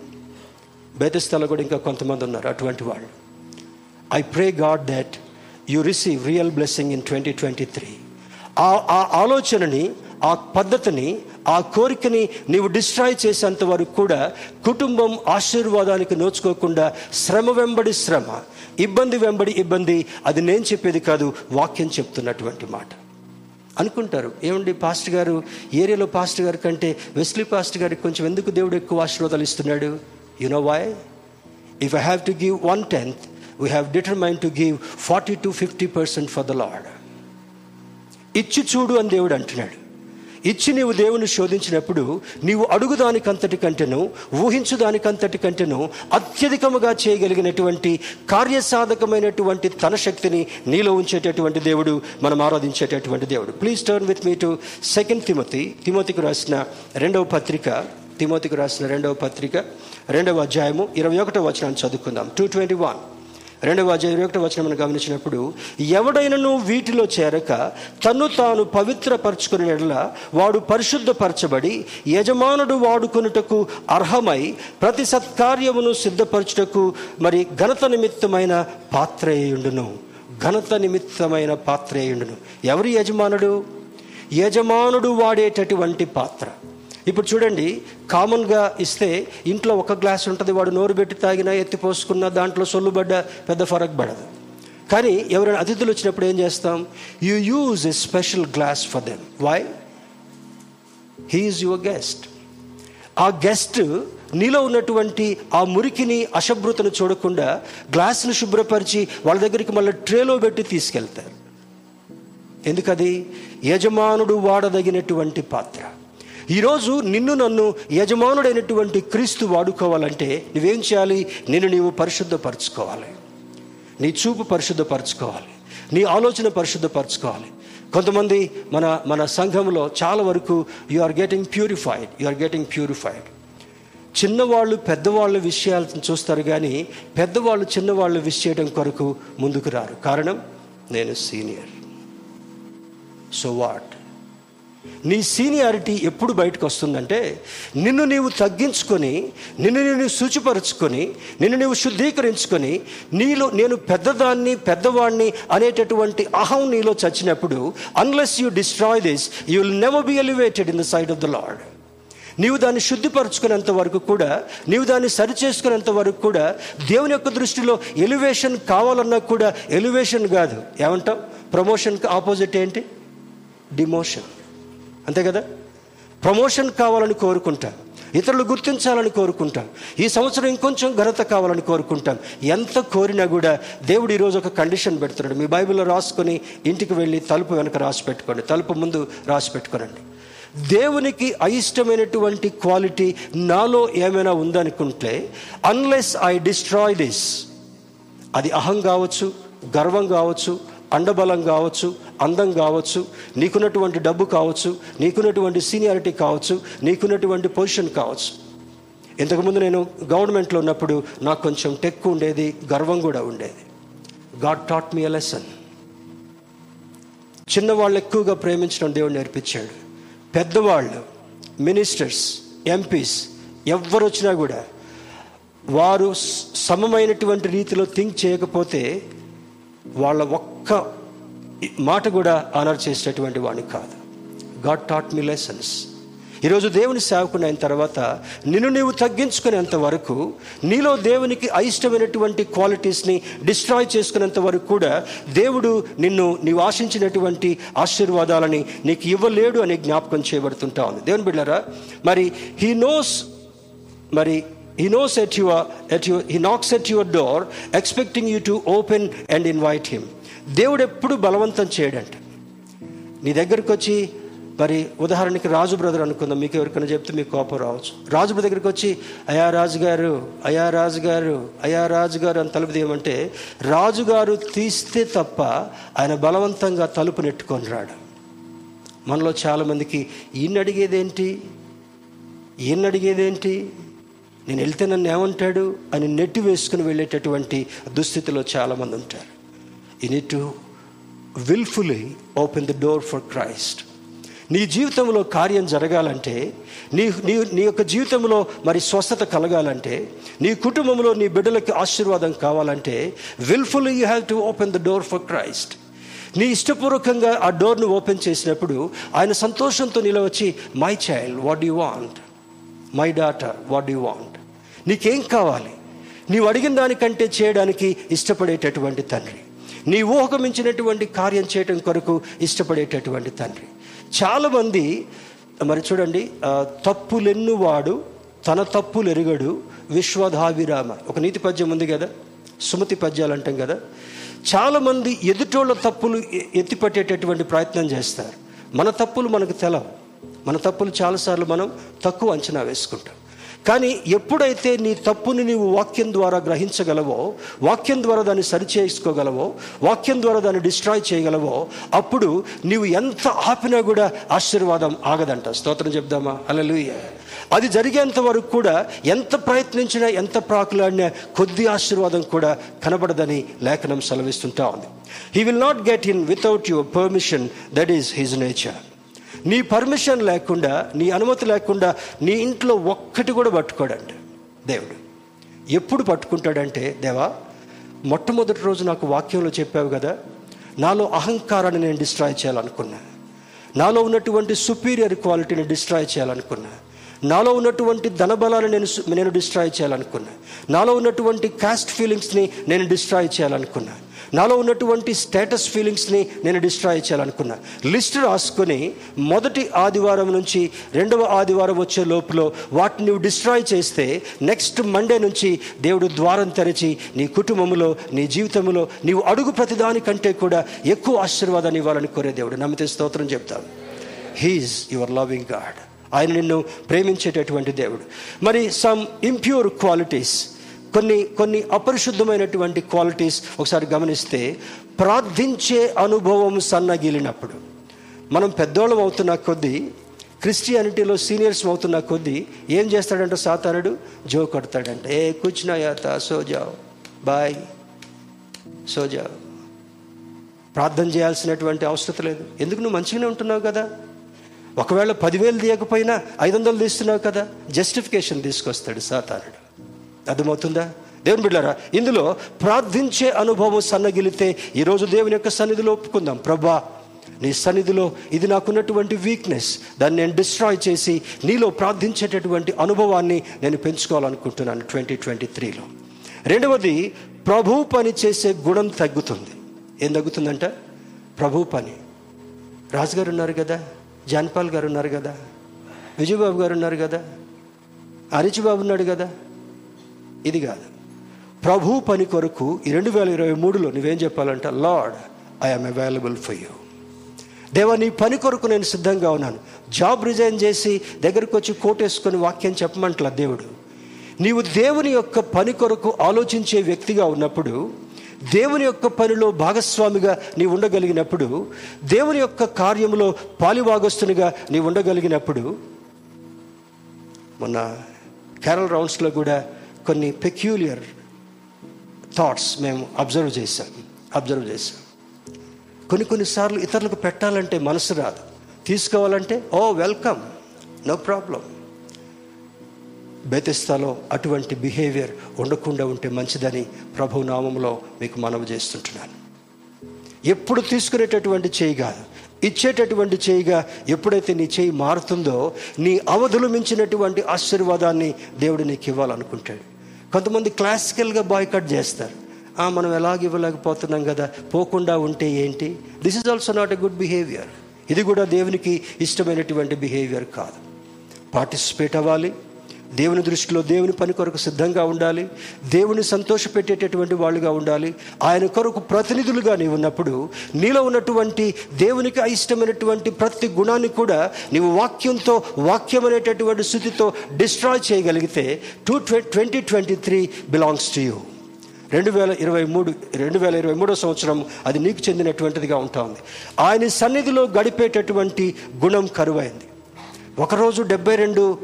బేతస్థలో కూడా ఇంకా కొంతమంది ఉన్నారు అటువంటి వాళ్ళు. I pray God that you receive real blessing in twenty twenty three ఆ ఆ ఆలోచనని ఆ పద్ధతిని ఆ కోరికని నీవు డిస్ట్రాయ్ చేసేంత వరకు కూడా కుటుంబం ఆశీర్వాదానికి నోచుకోకుండా శ్రమ వెంబడి శ్రమ ఇబ్బంది వెంబడి ఇబ్బంది అది నేను చెప్పేది కాదు వాక్యం చెప్తున్నటువంటి మాట. అనుకుంటారు ఏమండి పాస్టర్ గారు ఏరియాలో పాస్టర్ గారి కంటే వెస్లీ పాస్టర్ గారికి కొంచెం ఎందుకు దేవుడు ఎక్కువ ఆశీర్వాదాలు ఇస్తున్నాడు? You know why if I have to give one tenth we have determine to give forty to fifty percent for the Lord ఇచ్చి చూడు అని దేవుడు అంటున్నాడు. ఇచ్చి నీవు దేవుని శోధించినప్పుడు నీవు అడుగుదానికంతటి కంటేను ఊహించుదానికంతటి కంటేను అత్యధికముగా చేయగలిగినటువంటి కార్యసాధకమైనటువంటి తన శక్తిని నీలో ఉంచేటటువంటి దేవుడు మనం ఆరాధించేటటువంటి దేవుడు. Please turn with me to second Timothy తిమోతికి రాసిన రెండవ పత్రిక తిమోతికి రాసిన రెండవ పత్రిక రెండవ అధ్యాయము ఇరవై ఒకటో వచనాన్ని చదువుకుందాం. టూ ట్వంటీ వన్ రెండవ అధ్యాయం ఇరవై ఒకటి వచనం మనం గమనించినప్పుడు ఎవడైనను వీటిలో చేరక తను తాను పవిత్రపరచుకుని ఎడల వాడు పరిశుద్ధపరచబడి యజమానుడు వాడుకొనుటకు అర్హమై ప్రతి సత్కార్యమును సిద్ధపరచుటకు మరి ఘనత నిమిత్తమైన పాత్రయుండును ఘనత నిమిత్తమైన పాత్రయుండును ఎవరి యజమానుడు? యజమానుడు వాడేటటువంటి పాత్ర. ఇప్పుడు చూడండి కామన్గా ఇస్తే ఇంట్లో ఒక గ్లాస్ ఉంటుంది వాడు నోరు పెట్టి తాగినా ఎత్తిపోసుకున్న దాంట్లో సొల్లుబడ్డ పెద్ద ఫరక్ పడదు. కానీ ఎవరైనా అతిథులు వచ్చినప్పుడు ఏం చేస్తాం? You use a special glass for them why he's your guest ఆ గెస్ట్ నీలో ఉన్నటువంటి ఆ మురికిని అశుభ్రతను చూడకుండా గ్లాసును శుభ్రపరిచి వాళ్ళ దగ్గరికి మళ్ళీ ట్రేలో పెట్టి తీసుకెళ్తారు. ఎందుకది? యజమానుడు వాడదగినటువంటి పాత్ర. ఈరోజు నిన్ను నన్ను యజమానుడైనటువంటి క్రీస్తు వాడుకోవాలంటే నువ్వేం చేయాలి? నిన్ను నీవు పరిశుద్ధపరచుకోవాలి. నీ చూపు పరిశుద్ధపరచుకోవాలి. నీ ఆలోచన పరిశుద్ధపరచుకోవాలి. కొంతమంది మన మన సంఘంలో చాలా వరకు you are getting purified you are getting purified చిన్నవాళ్ళు పెద్దవాళ్ళ విషయాలను చూస్తారు కానీ పెద్దవాళ్ళు చిన్నవాళ్ళు విష్ చేయడం కొరకు ముందుకు రారు. కారణం? నేను సీనియర్. సో వాట్ నీ సీనియారిటీ ఎప్పుడు బయటకు వస్తుందంటే నిన్ను నీవు తగ్గించుకొని నిన్ను నేను శుచిపరుచుకొని నిన్ను నీవు శుద్ధీకరించుకొని నీలో నేను పెద్దదాన్ని పెద్దవాడిని అనేటటువంటి అహం నీలో చచ్చినప్పుడు unless you destroy this you will never be elevated in the side of the Lord నీవు దాన్ని శుద్ధిపరచుకునేంత వరకు కూడా నీవు దాన్ని సరిచేసుకునేంత వరకు కూడా దేవుని యొక్క దృష్టిలో ఎలివేషన్ కావాలన్నా కూడా ఎలివేషన్ కాదు. ఏమంటాం ప్రమోషన్కి ఆపోజిట్ ఏంటి? డిమోషన్ అంతే కదా? ప్రమోషన్ కావాలని కోరుకుంటా. ఇతరులు గుర్తించాలని కోరుకుంటాం. ఈ సంవత్సరం ఇంకొంచెం ఘనత కావాలని కోరుకుంటాం. ఎంత కోరినా కూడా దేవుడు ఈరోజు ఒక కండిషన్ పెడుతున్నాడు. మీ బైబిల్లో రాసుకొని ఇంటికి వెళ్ళి తలుపు వెనక రాసి పెట్టుకోండి. తలుపు ముందు రాసి పెట్టుకోనండి. దేవునికి అయిష్టమైనటువంటి క్వాలిటీ నాలో ఏమైనా ఉందనుకుంటే అన్లెస్ ఐ డిస్ట్రాయ్ దిస్ అది అహం కావచ్చు గర్వం కావచ్చు అండబలం కావచ్చు అందం కావచ్చు నీకున్నటువంటి డబ్బు కావచ్చు నీకున్నటువంటి సీనియారిటీ కావచ్చు నీకున్నటువంటి పొజిషన్ కావచ్చు. ఇంతకుముందు నేను గవర్నమెంట్లో ఉన్నప్పుడు నాకు కొంచెం టెక్ ఉండేది గర్వం కూడా ఉండేది. God taught me a lesson. చిన్నవాళ్ళు ఎక్కువగా ప్రేమించడం దేవుడు నేర్పించాడు. పెద్దవాళ్ళు మినిస్టర్స్ ఎంపీస్ ఎవరు వచ్చినా కూడా వారు సమమైనటువంటి రీతిలో థింక్ చేయకపోతే వాళ్ళ ఒక్క మాట కూడా ఆనర్ చేసేటటువంటి వాడిని కాదు. గాడ్ టాట్ మీ లెసన్స్ ఈరోజు దేవుని సేవకుని అయిన తర్వాత నిన్ను నీవు తగ్గించుకునేంత వరకు నీలో దేవునికి అయిష్టమైనటువంటి క్వాలిటీస్ని డిస్ట్రాయ్ చేసుకునేంత వరకు కూడా దేవుడు నిన్ను నీవు ఆశించినటువంటి ఆశీర్వాదాలని నీకు ఇవ్వలేడు అని జ్ఞాపకం చేయబడుతుంటా ఉంది. దేవుని బిడ్డారా మరి హీ నోస్ మరి he knows at your at your he knocks at your door expecting you to open and invite him దేవుడు ఎప్పుడు బలవంతం చేయడంట. నీ దగ్గరికి వచ్చి మరి ఉదాహరణకి రాజు బ్రదర్ అనుకుందాం మీకు ఎవరికైనా చెప్తే మీకు కోపం రావచ్చు. రాజు దగ్గరికి వచ్చి అయా రాజుగారు అయా రాజుగారు అయా రాజుగారు అని తలుపు తీయమంటే రాజుగారు తీస్తే తప్ప ఆయన బలవంతంగా తలుపు నెట్టుకొని రాడు. మనలో చాలామందికి ఈయన అడిగేదేంటి ఈయన అడిగేదేంటి నేను వెళ్తే నన్ను ఏమంటాడు? అని నెట్టి వేసుకుని వెళ్ళేటటువంటి దుస్థితిలో చాలామంది ఉంటారు. You need to wilfully open the door for Christ నీ జీవితంలో కార్యం జరగాలంటే నీ నీ నీ యొక్క జీవితంలో మరి స్వస్థత కలగాలంటే నీ కుటుంబంలో నీ బిడ్డలకి ఆశీర్వాదం కావాలంటే wilfully you have to open the door for Christ నీ ఇష్టపూర్వకంగా ఆ డోర్ను ఓపెన్ చేసినప్పుడు ఆయన సంతోషంతో నీలో వచ్చి my child what you want my daughter what you want నీకేం కావాలి? నీవు అడిగిన దానికంటే చేయడానికి ఇష్టపడేటటువంటి తండ్రి. నీ ఊహకు మించినటువంటి కార్యం చేయటం కొరకు ఇష్టపడేటటువంటి తండ్రి. చాలామంది మరి చూడండి తప్పులెన్నువాడు తన తప్పులు ఎరుగడు విశ్వధావిరామ. ఒక నీతి పద్యం ఉంది కదా? సుమతి పద్యాలు అంటాం కదా? చాలామంది ఎదుటోళ్ళ తప్పులు ఎత్తిపట్టేటటువంటి ప్రయత్నం చేస్తారు. మన తప్పులు మనకు తెలవు. మన తప్పులు చాలాసార్లు మనం తక్కువ అంచనా వేసుకుంటాం. కానీ ఎప్పుడైతే నీ తప్పుని నీవు వాక్యం ద్వారా గ్రహించగలవో వాక్యం ద్వారా దాన్ని సరిచేసుకోగలవో వాక్యం ద్వారా దాన్ని డిస్ట్రాయ్ చేయగలవో అప్పుడు నీవు ఎంత ఆపినా కూడా ఆశీర్వాదం ఆగదంట. స్తోత్రం చెప్దామా? అలలుయ అది జరిగేంత వరకు కూడా ఎంత ప్రయత్నించినా ఎంత ప్రాకులాడినా కొద్ది ఆశీర్వాదం కూడా కనబడదని లేఖనం సెలవిస్తుంటా ఉంది. He will not get in without your permission that is his nature నీ పర్మిషన్ లేకుండా నీ అనుమతి లేకుండా నీ ఇంట్లో ఒక్కటి కూడా పట్టుకోడండి. దేవుడు ఎప్పుడు పట్టుకుంటాడంటే దేవా మొట్టమొదటి రోజు నాకు వాక్యంలో చెప్పావు కదా నాలో అహంకారాన్ని నేను డిస్ట్రాయ్ చేయాలనుకున్నా. నాలో ఉన్నటువంటి సుపీరియర్ క్వాలిటీని డిస్ట్రాయ్ చేయాలనుకున్నా. నాలో ఉన్నటువంటి ధనబలాన్ని నేను నేను డిస్ట్రాయ్ చేయాలనుకున్నా. నాలో ఉన్నటువంటి కాస్ట్ ఫీలింగ్స్ని నేను డిస్ట్రాయ్ చేయాలనుకున్నా. నాలో ఉన్నటువంటి స్టేటస్ ఫీలింగ్స్ని నేను డిస్ట్రాయ్ చేయాలనుకున్నా. లిస్ట్ రాసుకొని మొదటి ఆదివారం నుంచి రెండవ ఆదివారం వచ్చే లోపల వాటిని నువ్వు డిస్ట్రాయ్ చేస్తే నెక్స్ట్ మండే నుంచి దేవుడు ద్వారం తెరిచి నీ కుటుంబంలో నీ జీవితంలో నీవు అడుగు ప్రతిదానికంటే కూడా ఎక్కువ ఆశీర్వాదాన్ని ఇవ్వాలని కోరే దేవుడు. నమ్మితే స్తోత్రం చెప్తాను హీఈస్ యువర్ లవింగ్ గాడ్ ఆయన నిన్ను ప్రేమించేటటువంటి దేవుడు. మరి సమ్ ఇంప్యూర్ క్వాలిటీస్ కొన్ని కొన్ని అపరిశుద్ధమైనటువంటి క్వాలిటీస్ ఒకసారి గమనిస్తే ప్రార్థించే అనుభవం సన్నగిలినప్పుడు. మనం పెద్దోళ్ళం అవుతున్న కొద్దీ క్రిస్టియానిటీలో సీనియర్స్ అవుతున్న కొద్దీ ఏం చేస్తాడంటే సాతానుడు? జో కొడతాడంట. ఏ కూర్చున్నా యాత సోజావ్ బాయ్. సోజావ్ ప్రార్థన చేయాల్సినటువంటి అవసరం లేదు. ఎందుకు నువ్వు మంచిగానే ఉంటున్నావు కదా? ఒకవేళ పదివేలు తీయకపోయినా ఐదు వందలు తీస్తున్నావు కదా? జస్టిఫికేషన్ తీసుకొస్తాడు సాతానుడు. అర్థమవుతుందా? దేవుని బిడ్డారా ఇందులో ప్రార్థించే అనుభవం సన్నగిలితే ఈరోజు దేవుని యొక్క సన్నిధిలో ఒప్పుకుందాం. ప్రభా నీ సన్నిధిలో ఇది నాకున్నటువంటి వీక్నెస్ దాన్ని నేను డిస్ట్రాయ్ చేసి నీలో ప్రార్థించేటటువంటి అనుభవాన్ని నేను పెంచుకోవాలనుకుంటున్నాను ట్వంటీ ట్వంటీ త్రీలో రెండవది ప్రభు పని చేసే గుణం తగ్గుతుంది. ఏం తగ్గుతుందంట? ప్రభు పని. రాజుగారు ఉన్నారు కదా జాన్పాల్ గారు ఉన్నారు కదా విజయబాబు గారు ఉన్నారు కదా అరిచిబాబు ఉన్నాడు కదా ఇది కాదు. ప్రభు పని కొరకు ఈ రెండు వేల ఇరవై మూడులో నువ్వేం చెప్పాలంట? Lord I'm available for you దేవా నీ పని కొరకు నేను సిద్ధంగా ఉన్నాను. జాబ్ రిజైన్ చేసి దగ్గరకు వచ్చి కోటేసుకొని వాక్యం చెప్పమంటలా దేవుడు? నీవు దేవుని యొక్క పని కొరకు ఆలోచించే వ్యక్తిగా ఉన్నప్పుడు దేవుని యొక్క పనిలో భాగస్వామిగా నీ ఉండగలిగినప్పుడు దేవుని యొక్క కార్యంలో పాలిభాగస్తునిగా నీ ఉండగలిగినప్పుడు మొన్న కేరళ రౌండ్స్లో కూడా కొన్ని పెక్యూలియర్ థాట్స్ మేము అబ్జర్వ్ చేశాం అబ్జర్వ్ చేశాం. కొన్ని కొన్నిసార్లు ఇతరులకు పెట్టాలంటే మనసు రాదు. తీసుకోవాలంటే ఓ వెల్కమ్ నో ప్రాబ్లం. బేతిస్తాలో అటువంటి బిహేవియర్ ఉండకుండా ఉంటే మంచిదని ప్రభు నామంలో మీకు మనవి చేస్తుంటున్నాను. ఎప్పుడు తీసుకునేటటువంటి చేయి కాదు. ఇచ్చేటటువంటి చేయిగా ఎప్పుడైతే నీ చేయి మారుతుందో నీ అవధులు మించినటువంటి ఆశీర్వాదాన్ని దేవుడు నీకు ఇవ్వాలనుకుంటాడు కొంతమంది క్లాసికల్గా బాయ్కట్ చేస్తారు. "ఆ, మనం ఎలాగ ఇవ్వలేకపోతున్నాం కదా పోకుండా ఉంటే ఏంటి? This is also not a good behaviour ఇది కూడా దేవునికి ఇష్టమైనటువంటి బిహేవియర్ కాదు. పార్టిసిపేట్ అవ్వాలి. దేవుని దృష్టిలో దేవుని పని కొరకు సిద్ధంగా ఉండాలి. దేవుని సంతోషపెట్టేటటువంటి వాళ్ళుగా ఉండాలి. ఆయన కొరకు ప్రతినిధులుగా నీవు ఉన్నప్పుడు నీలో ఉన్నటువంటి దేవునికి అయిష్టమైనటువంటి ప్రతి గుణాన్ని కూడా నీవు వాక్యంతో వాక్యం అనేటటువంటి స్థితితో డిస్ట్రాయ్ చేయగలిగితే two twenty twenty three belongs to you రెండు వేల ఇరవై మూడు రెండు వేల ఇరవై మూడో సంవత్సరం అది నీకు చెందినటువంటిదిగా ఉంటుంది. ఆయన సన్నిధిలో గడిపేటటువంటి గుణం కరువైంది. ఒకరోజు డెబ్బై రెండు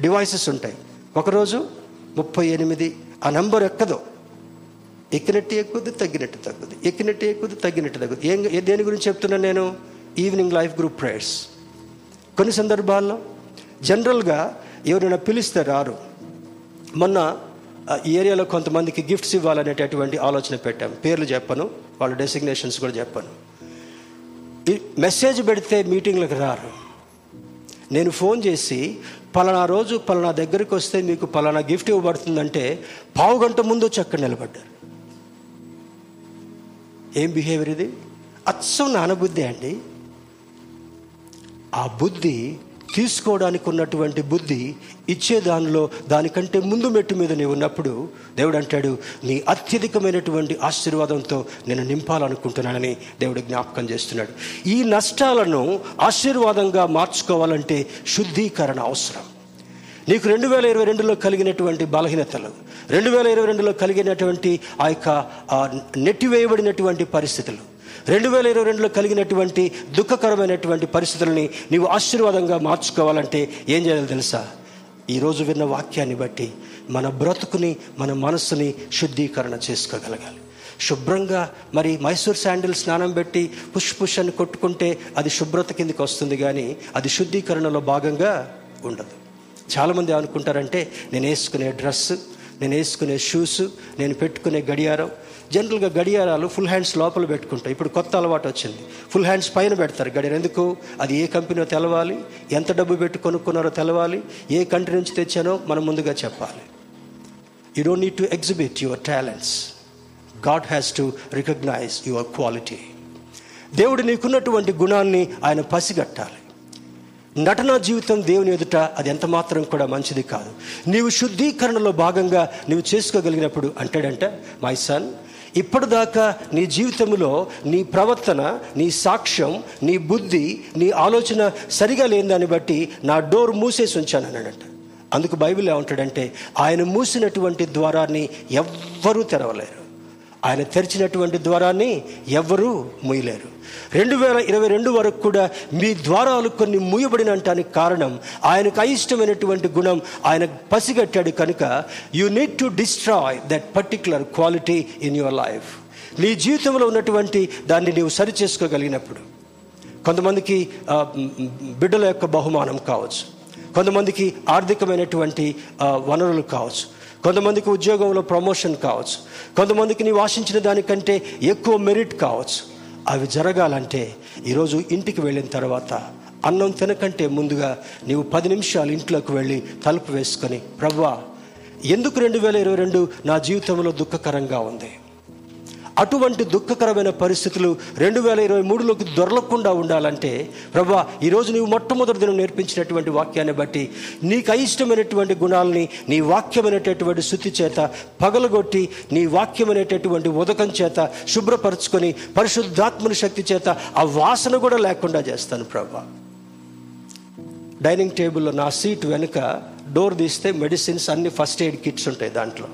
డివైసెస్ ఉంటాయి. ఒకరోజు ముప్పై ఎనిమిది ఆ నెంబర్ ఎక్కదు. ఎక్కినట్టు ఎక్కుద్ది తగ్గినట్టు తగ్గుద్ది ఎక్కినట్టు ఎక్కుద్ది తగ్గినట్టు తగ్గుద్ది ఏం దేని గురించి చెప్తున్నాను నేను? ఈవినింగ్ లైఫ్ గ్రూప్ ప్రేయర్స్ కొన్ని సందర్భాల్లో జనరల్గా ఎవరైనా పిలిస్తే రారు. మొన్న ఈ ఏరియాలో కొంతమందికి గిఫ్ట్స్ ఇవ్వాలనేటటువంటి ఆలోచన పెట్టాం. పేర్లు చెప్పను వాళ్ళ డెసిగ్నేషన్స్ కూడా చెప్పాను. మెసేజ్ పెడితే మీటింగ్లకు రారు. నేను ఫోన్ చేసి పలానా రోజు పలానా దగ్గరికి వస్తే మీకు పలానా గిఫ్ట్ ఇవ్వబడుతుందంటే పావు గంట ముందు వచ్చి అక్కడ నిలబడ్డారు. ఏం బిహేవియర్ ఇది? అచ్చం నానబుద్ధి అండి. ఆ బుద్ధి తీసుకోవడానికి ఉన్నటువంటి బుద్ధి ఇచ్చే దానిలో దానికంటే ముందు మెట్టు మీద నీవు ఉన్నప్పుడు దేవుడు అంటాడు నీ అత్యధికమైనటువంటి ఆశీర్వాదంతో నేను నింపాలనుకుంటున్నానని దేవుడు జ్ఞాపకం చేస్తున్నాడు. ఈ నష్టాలను ఆశీర్వాదంగా మార్చుకోవాలంటే శుద్ధీకరణ అవసరం. నీకు రెండు వేల ఇరవై రెండులో కలిగినటువంటి బలహీనతలు రెండు వేల ఇరవై రెండులో కలిగినటువంటి ఆ యొక్క నెట్టివేయబడినటువంటి పరిస్థితులు రెండు వేల ఇరవై రెండులో కలిగినటువంటి దుఃఖకరమైనటువంటి పరిస్థితులని నీవు ఆశీర్వాదంగా మార్చుకోవాలంటే ఏం చేయాలో తెలుసా? ఈరోజు విన్న వాక్యాన్ని బట్టి మన బ్రతుకుని మన మనస్సుని శుద్ధీకరణ చేసుకోగలగాలి. శుభ్రంగా మరి మైసూర్ శాండిల్ స్నానం పెట్టి పుష్ పుష్ అని కొట్టుకుంటే అది శుభ్రత కిందకి వస్తుంది కానీ అది శుద్ధీకరణలో భాగంగా ఉండదు. చాలామంది అనుకుంటారంటే నేను వేసుకునే డ్రెస్ నేను వేసుకునే షూస్ నేను పెట్టుకునే గడియారం జనరల్గా గడియారాలు ఫుల్ హ్యాండ్స్ లోపల పెట్టుకుంటాయి. ఇప్పుడు కొత్త అలవాటు వచ్చింది. ఫుల్ హ్యాండ్స్ పైన పెడతారు గడియారం. ఎందుకు? అది ఏ కంపెనీలో తెలవాలి? ఎంత డబ్బు పెట్టి కొనుక్కున్నారో తెలవాలి? ఏ కంట్రీ నుంచి తెచ్చానో మనం ముందుగా చెప్పాలి. You don't need to exhibit your talents God has to recognise your quality దేవుడు నీకున్నటువంటి గుణాన్ని ఆయన పసిగట్టాలి. నటనా జీవితం దేవుని ఎదుట అది ఎంత మాత్రం కూడా మంచిది కాదు. నీవు శుద్ధీకరణలో భాగంగా నీవు చేసుకోగలిగినప్పుడు అంటాడంట మై సన్ ఇప్పటిదాకా నీ జీవితంలో నీ ప్రవర్తన నీ సాక్ష్యం నీ బుద్ధి నీ ఆలోచన సరిగా లేని దాన్ని బట్టి నా డోర్ మూసేసి ఉంచాను అన్నాడంట. అందుకు బైబిల్ ఏమంటాడంటే ఆయన మూసినటువంటి ద్వారాన్ని ఎవ్వరూ తెరవలేరు. ఆయన తెరిచినటువంటి ద్వారాన్ని ఎవ్వరూ మూయలేరు. రెండు వేల ఇరవై రెండు వరకు కూడా మీ ద్వారాలు కొన్ని మూయబడినంటానికి కారణం ఆయనకు అయిష్టమైనటువంటి గుణం ఆయన పసిగట్టాడు కనుక you need to destroy that particular quality in your life నీ జీవితంలో ఉన్నటువంటి దాన్ని నీవు సరి చేసుకోగలిగినప్పుడు కొంతమందికి బిడ్డల యొక్క బహుమానం కావచ్చు. కొంతమందికి ఆర్థికమైనటువంటి వనరులు కావచ్చు. కొంతమందికి ఉద్యోగంలో ప్రమోషన్ కావచ్చు. కొంతమందికి నీవు ఆశించిన దానికంటే ఎక్కువ మెరిట్ కావచ్చు. అవి జరగాలంటే ఈరోజు ఇంటికి వెళ్ళిన తర్వాత అన్నం తినకంటే ముందుగా నీవు పది నిమిషాలు ఇంట్లోకి వెళ్ళి తలుపు వేసుకొని ప్రవ్వా ఎందుకు రెండు వేల ఇరవై రెండు నా జీవితంలో దుఃఖకరంగా ఉంది? అటువంటి దుఃఖకరమైన పరిస్థితులు రెండు వేల ఇరవై మూడులోకి దొరలకుండా ఉండాలంటే ప్రభా ఈరోజు నీవు మొట్టమొదటి దినం నేర్పించినటువంటి వాక్యాన్ని బట్టి నీకు అయిష్టమైనటువంటి గుణాలని నీ వాక్యమైనటువంటి శుద్ధి చేత పగలగొట్టి నీ వాక్యమైనటువంటి ఉదకం చేత శుభ్రపరచుకొని పరిశుద్ధాత్మని శక్తి చేత ఆ వాసన కూడా లేకుండా చేస్తాను ప్రభా. డైనింగ్ టేబుల్లో నా సీట్ వెనుక డోర్ తీస్తే మెడిసిన్స్ అన్ని ఫస్ట్ ఎయిడ్ కిట్స్ ఉంటాయి దాంట్లో.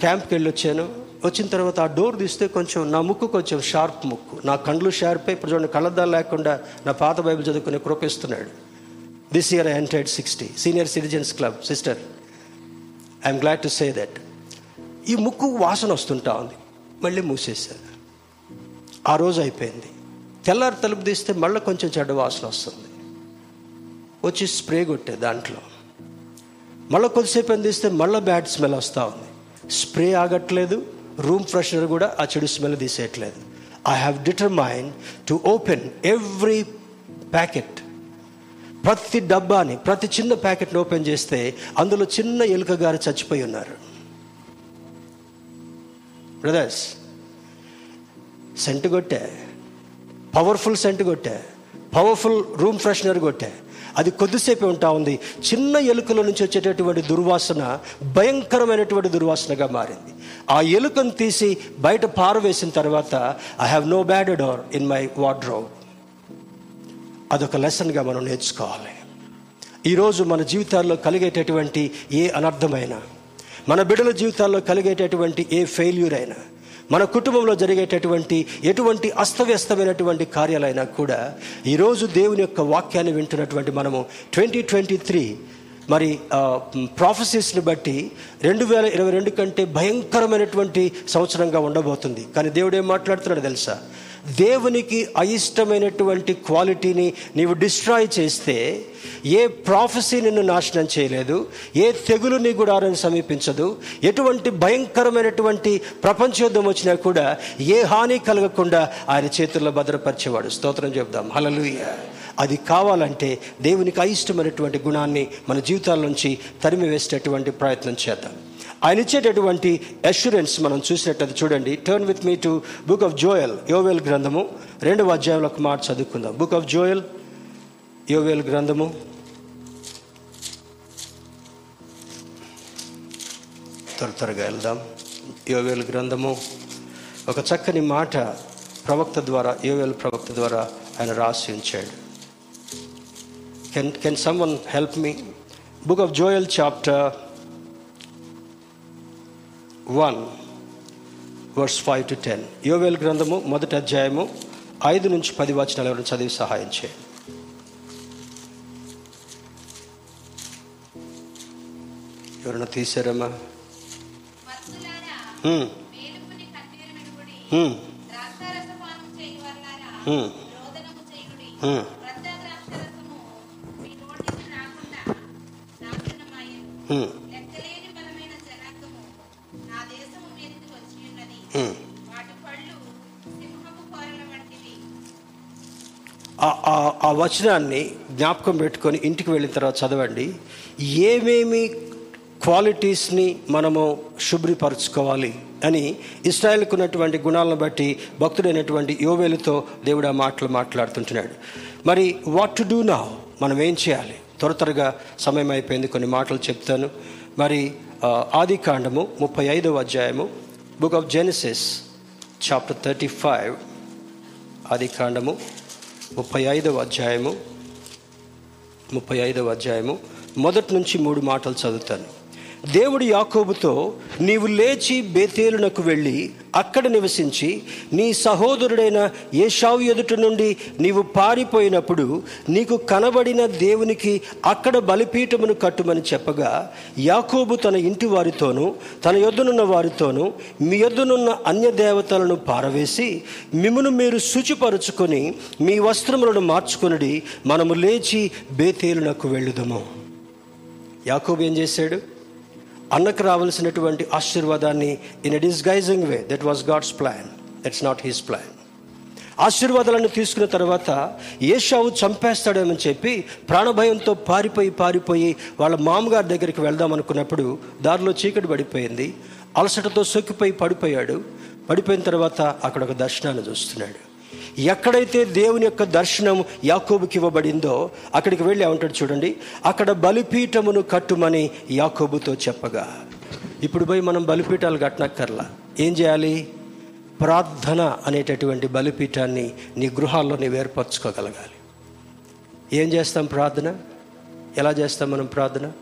క్యాంప్కి వెళ్ళి వచ్చాను వచ్చిన తర్వాత ఆ డోర్ తీస్తే కొంచెం నా ముక్కు కొంచెం షార్ప్ ముక్కు. నా కండ్లు షార్ప్ ఇప్పుడు చూడండి కళ్ళద్దాలు లేకుండా నా పాత బైబిల్ చదువుకునే కృపిస్తున్నాడు. This year I entered sixty senior citizens club sister I'm glad to say that ఈ ముక్కు వాసన వస్తుంటా ఉంది. మళ్ళీ మూసేశాను ఆ రోజు అయిపోయింది. తెల్లారి తలుపు తీస్తే మళ్ళీ కొంచెం చెడ్డ వాసన వస్తుంది. వచ్చి స్ప్రే కొట్టే దాంట్లో. మళ్ళీ కొద్దిసేపు అని తీస్తే మళ్ళీ బ్యాడ్ స్మెల్ వస్తూ ఉంది. స్ప్రే ఆగట్లేదు రూమ్ ఫ్రెషనర్ కూడా ఆ చెడు smell తీసేయట్లేదు. I have determine to open every packet ప్రతి డబ్బాని ప్రతి చిన్న ప్యాకెట్ని ఓపెన్ చేస్తే అందులో చిన్న ఎలుక గారు చచ్చిపోయి ఉన్నారు. బ్రదర్స్ సెంట్ కొట్టే పవర్ఫుల్ సెంట్ కొట్టే పవర్ఫుల్ రూమ్ ఫ్రెషనర్ కొట్టే అది కొద్దిసేపే ఉంటా ఉంది. చిన్న ఎలుకల నుంచి వచ్చేటటువంటి దుర్వాసన భయంకరమైనటువంటి దుర్వాసనగా మారింది. ఆ ఎలుకను తీసి బయట పారవేసిన తర్వాత I have no bad door in my wardrobe అదొక లెసన్గా మనం నేర్చుకోవాలి. ఈరోజు మన జీవితాల్లో కలిగేటటువంటి ఏ అనర్థమైన మన బిడ్డల జీవితాల్లో కలిగేటటువంటి ఏ ఫెయిల్యూర్ అయినా మన కుటుంబంలో జరిగేటటువంటి ఎటువంటి అస్తవ్యస్తమైనటువంటి కార్యాలైనా కూడా ఈరోజు దేవుని యొక్క వాక్యాన్ని వింటున్నటువంటి మనము ట్వంటీ ట్వంటీ త్రీ మరి ప్రాఫెసెస్ని బట్టి రెండు వేల ఇరవై రెండు కంటే భయంకరమైనటువంటి సంవత్సరంగా ఉండబోతుంది. కానీ దేవుడు ఏం మాట్లాడుతున్నాడు తెలుసా? దేవునికి అయిష్టమైనటువంటి క్వాలిటీని నీవు డిస్ట్రాయ్ చేస్తే ఏ ప్రాఫెసీ నిన్ను నాశనం చేయలేదు ఏ తెగులు నీ గుడారని సమీపించదు ఎటువంటి భయంకరమైనటువంటి ప్రపంచ యుద్ధం వచ్చినా కూడా ఏ హాని కలగకుండా ఆయన చేతుల్లో భద్రపరిచేవాడు. స్తోత్రం చెప్దాం హలలుయ అది కావాలంటే దేవునికి అయిష్టమైనటువంటి గుణాన్ని మన జీవితాల నుంచి తరిమి వేసేటటువంటి ప్రయత్నం చేద్దాం. ఆయన ఇచ్చేటటువంటి అష్యూరెన్స్ మనం చూసినట్టు చూడండి. Turn with me to book of Joel Joel గ్రంథము రెండవ అధ్యాయంలో ఒక మాట చదువుకుందాం. బుక్ ఆఫ్ జోయల్ యోవేల్ గ్రంథము. త్వర త్వరగా వెళ్దాం. యోవేల్ గ్రంథము. ఒక చక్కని మాట ప్రవక్త ద్వారా యోవేల్ ప్రవక్త ద్వారా ఆయన రాసి ఉంచాడు. Can can someone help me book of Joel chapter one verse five to ten Joel గ్రంథము మొదటి అధ్యాయము ఐదు నుంచి పది వచనాలు ఎవరైనా చదివి సహాయం చేయండి. ఎవరైనా తీసారమ్మా? మత్తులారా, వచనాన్ని జ్ఞాపకం పెట్టుకొని ఇంటికి వెళ్ళిన తర్వాత చదవండి. ఏమేమి క్వాలిటీస్ని మనము శుభ్రపరచుకోవాలి అని ఇస్రాయల్కు ఉన్నటువంటి గుణాలను బట్టి భక్తుడైనటువంటి యోవేలుతో దేవుడు ఆ మాటలు మాట్లాడుతుంటున్నాడు. మరి వాట్ టు డూ నా మనం ఏం చేయాలి? త్వర త్వరగా సమయం అయిపోయింది కొన్ని మాటలు చెప్తాను. మరి ఆది కాండము ముప్పై ఐదవ అధ్యాయము book of Genesis chapter thirty five ఆది కాండము ముప్పై ఐదవ అధ్యాయము ముప్పై ఐదవ అధ్యాయము. మొదటి నుంచి మూడు మాటలు చదువుతాను. దేవుడు యాకోబుతో నీవు లేచి బేతేలునకు వెళ్ళి అక్కడ నివసించి నీ సహోదరుడైన ఏషావు ఎదుట నుండి నీవు పారిపోయినప్పుడు నీకు కనబడిన దేవునికి అక్కడ బలిపీఠమును కట్టుమని చెప్పగా యాకోబు తన ఇంటి వారితోనూ తన యొద్దనున్న వారితోనూ మీ యొద్దనున్న అన్య దేవతలను పారవేసి మిమ్మను మీరు శుచిపరుచుకొని మీ వస్త్రములను మార్చుకొనిడి మనము లేచి బేతేలునకు వెళ్ళుదము. యాకోబు ఏం చేశాడు? అన్నకు రావాల్సినటువంటి ఆశీర్వాదాన్ని in a disguising way that was God's plan that's not his plan ఆశీర్వాదాలను తీసుకున్న తర్వాత ఏషావు చంపేస్తాడేమని చెప్పి ప్రాణభయంతో పారిపోయి పారిపోయి వాళ్ళ మామగారి దగ్గరికి వెళ్దాం అనుకున్నప్పుడు దారిలో చీకటి పడిపోయింది. అలసటతో సొక్కిపోయి పడిపోయాడు. పడిపోయిన తర్వాత అక్కడ ఒక దర్శనాన్ని చూస్తున్నాడు. ఎక్కడైతే దేవుని యొక్క దర్శనం యాకోబుకి ఇవ్వబడిందో అక్కడికి వెళ్ళి ఏమంటాడు చూడండి అక్కడ బలిపీఠమును కట్టుమని యాకోబుతో చెప్పగా. ఇప్పుడు పోయి మనం బలిపీఠాలు కట్టనక్కర్లా. ఏం చేయాలి? ప్రార్థన అనేటటువంటి బలిపీఠాన్ని నీ గృహాల్లో నీవు ఏర్పరచుకోగలగాలి. ఏం చేస్తాం ప్రార్థన? ఎలా చేస్తాం మనం ప్రార్థన?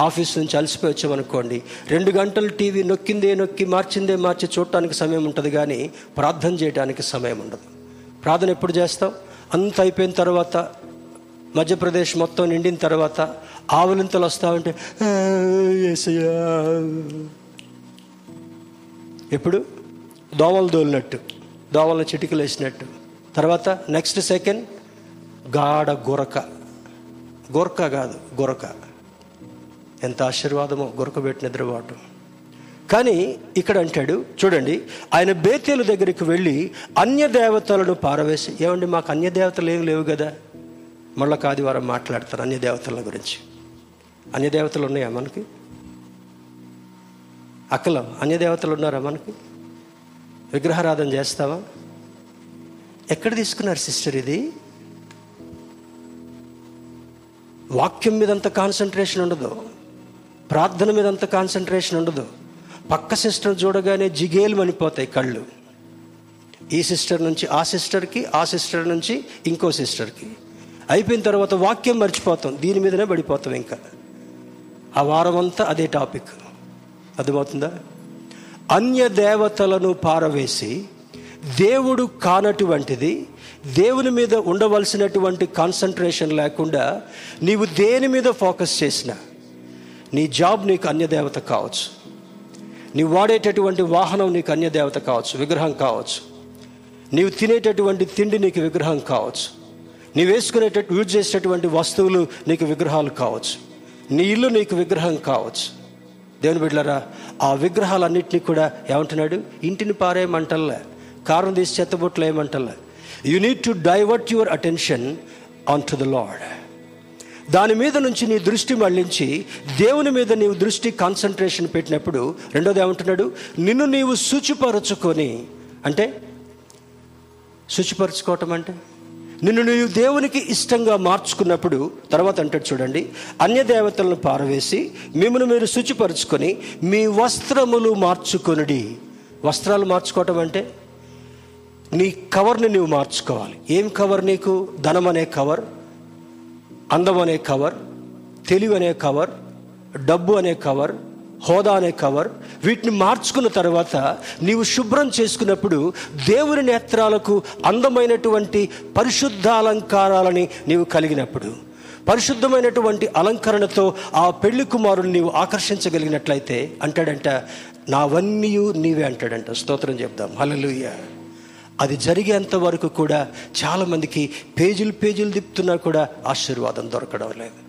ఆఫీస్ నుంచి అలసిపోయి వచ్చామనుకోండి రెండు గంటలు టీవీ నొక్కిందే నొక్కి మార్చిందే మార్చి చూడటానికి సమయం ఉంటుంది కానీ ప్రార్థన చేయడానికి సమయం ఉండదు. ప్రార్థన ఎప్పుడు చేస్తావు? అంత అయిపోయిన తర్వాత మధ్యప్రదేశ్ మొత్తం నిండిన తర్వాత ఆవులింతలు వస్తావంటే ఎప్పుడు? దోమలు దోలినట్టు దోమల చిటికలు వేసినట్టు. తర్వాత నెక్స్ట్ సెకండ్ గాఢ గురక. గురక కాదు గురక. ఎంత ఆశీర్వాదమో గొరక పెట్టి నిద్రపోవటం. కానీ ఇక్కడ అంటాడు చూడండి ఆయన బేతేలు దగ్గరికి వెళ్ళి అన్య దేవతలను పారవేసి ఏమండి మాకు అన్య దేవతలు ఏం లేవు కదా? మళ్ళీ ఆదివారం మాట్లాడతారు అన్య దేవతల గురించి. అన్య దేవతలు ఉన్నాయా మనకి? అక్కలం అన్య దేవతలు ఉన్నారా మనకి? విగ్రహారాధన చేస్తావా? ఎక్కడ తీసుకున్నారు సిస్టర్ ఇది? వాక్యం మీద అంత కాన్సన్ట్రేషన్ ఉండదు. ప్రార్థన మీద అంత కాన్సన్ట్రేషన్ ఉండదు. పక్క సిస్టర్ చూడగానే జిగేలు మనిపోతాయి కళ్ళు. ఈ సిస్టర్ నుంచి ఆ సిస్టర్కి ఆ సిస్టర్ నుంచి ఇంకో సిస్టర్కి. అయిపోయిన తర్వాత వాక్యం మర్చిపోతాం. దీని మీదనే పడిపోతాం ఇంకా. ఆ వారం అంతా అదే టాపిక్. అర్థమవుతుందా? అన్య దేవతలను పారవేసి దేవుడు కానటువంటిది దేవుని మీద ఉండవలసినటువంటి కాన్సన్ట్రేషన్ లేకుండా నీవు దేని మీద ఫోకస్ చేసినా నీ జాబ్ నీకు అన్యదేవత కావచ్చు. నీవు వాడేటటువంటి వాహనం నీకు అన్యదేవత కావచ్చు విగ్రహం కావచ్చు. నీవు తినేటటువంటి తిండి నీకు విగ్రహం కావచ్చు. నీవు వేసుకునేటట్టు యూజ్ చేసేటటువంటి వస్తువులు నీకు విగ్రహాలు కావచ్చు. నీ ఇల్లు నీకు విగ్రహం కావచ్చు. దేవుని బిడ్డలరా ఆ విగ్రహాలన్నింటినీ కూడా ఏమంటున్నాడు? ఇంటిని పారేయమంటల్లా. కారం తీసి చెత్తబొట్లు ఏమంటల్లా you need to divert your attention on to the Lord దాని మీద నుంచి నీ దృష్టి మళ్ళించి దేవుని మీద నీవు దృష్టి కాన్సన్ట్రేషన్ పెట్టినప్పుడు రెండోది ఏమంటున్నాడు? నిన్ను నీవు శుచిపరచుకొని అంటే శుచిపరచుకోవటం అంటే? నిన్ను నీవు దేవునికి ఇష్టంగా మార్చుకున్నప్పుడు తర్వాత అంటాడు చూడండి అన్య దేవతలను పారవేసి మిమ్మల్ని మీరు శుచిపరచుకొని మీ వస్త్రములు మార్చుకొనుడి. వస్త్రాలు మార్చుకోవటం అంటే? నీ కవర్ని నువ్వు మార్చుకోవాలి. ఏం కవర్ నీకు? ధనం అనే కవర్. అందం అనే కవర్ తెలివి అనే కవర్ డబ్బు అనే కవర్ హోదా అనే కవర్ వీటిని మార్చుకున్న తర్వాత నీవు శుభ్రం చేసుకున్నప్పుడు దేవుని నేత్రాలకు అందమైనటువంటి పరిశుద్ధ అలంకారాలని నీవు కలిగినప్పుడు పరిశుద్ధమైనటువంటి అలంకరణతో ఆ పెళ్ళి కుమారుని నీవు ఆకర్షించగలిగినట్లయితే అంటాడంట నావన్నీ నీవే అంటాడంట. స్తోత్రం చెప్దాం. హలలుయ్యా అది జరిగేంత వరకు కూడా చాలామందికి పేజీలు పేజీలు తిప్పుతున్నా కూడా ఆశీర్వాదం దొరకడం లేదు.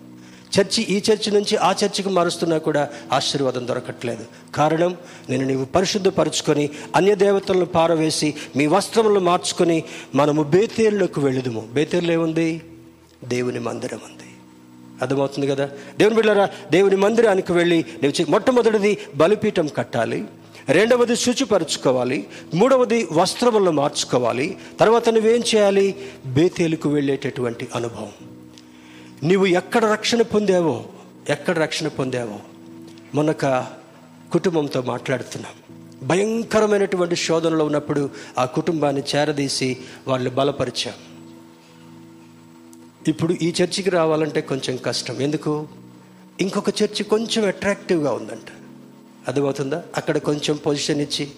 చర్చి ఈ చర్చి నుంచి ఆ చర్చికి మారుస్తున్నా కూడా ఆశీర్వాదం దొరకట్లేదు. కారణం నేను నీవు పరిశుద్ధపరుచుకొని అన్య దేవతలను పారవేసి మీ వస్త్రములను మార్చుకొని మనము బేతేళ్ళకు వెళ్ళదుము బేతేళ్ళు ఏముంది? దేవుని మందిరం ఉంది. అర్థమవుతుంది కదా? దేవుని బిళ్ళరా దేవుని మందిరానికి వెళ్ళి నీవు మొట్టమొదటిది బలిపీఠం కట్టాలి. రెండవది శుచిపరచుకోవాలి. మూడవది వస్త్రములను మార్చుకోవాలి. తర్వాత నువ్వేం చేయాలి? బేతేలుకు వెళ్ళేటటువంటి అనుభవం. నీవు ఎక్కడ రక్షణ పొందావో ఎక్కడ రక్షణ పొందావో మొన్నక కుటుంబంతో మాట్లాడుతున్నాం. భయంకరమైనటువంటి శోధనలో ఉన్నప్పుడు ఆ కుటుంబాన్ని చేరదీసి వాళ్ళు బలపరిచాం. ఇప్పుడు ఈ చర్చికి రావాలంటే కొంచెం కష్టం. ఎందుకు? ఇంకొక చర్చి కొంచెం అట్రాక్టివ్గా ఉందంట. అర్థమవుతుందా అక్కడ కొంచెం పొజిషన్ ఇచ్చి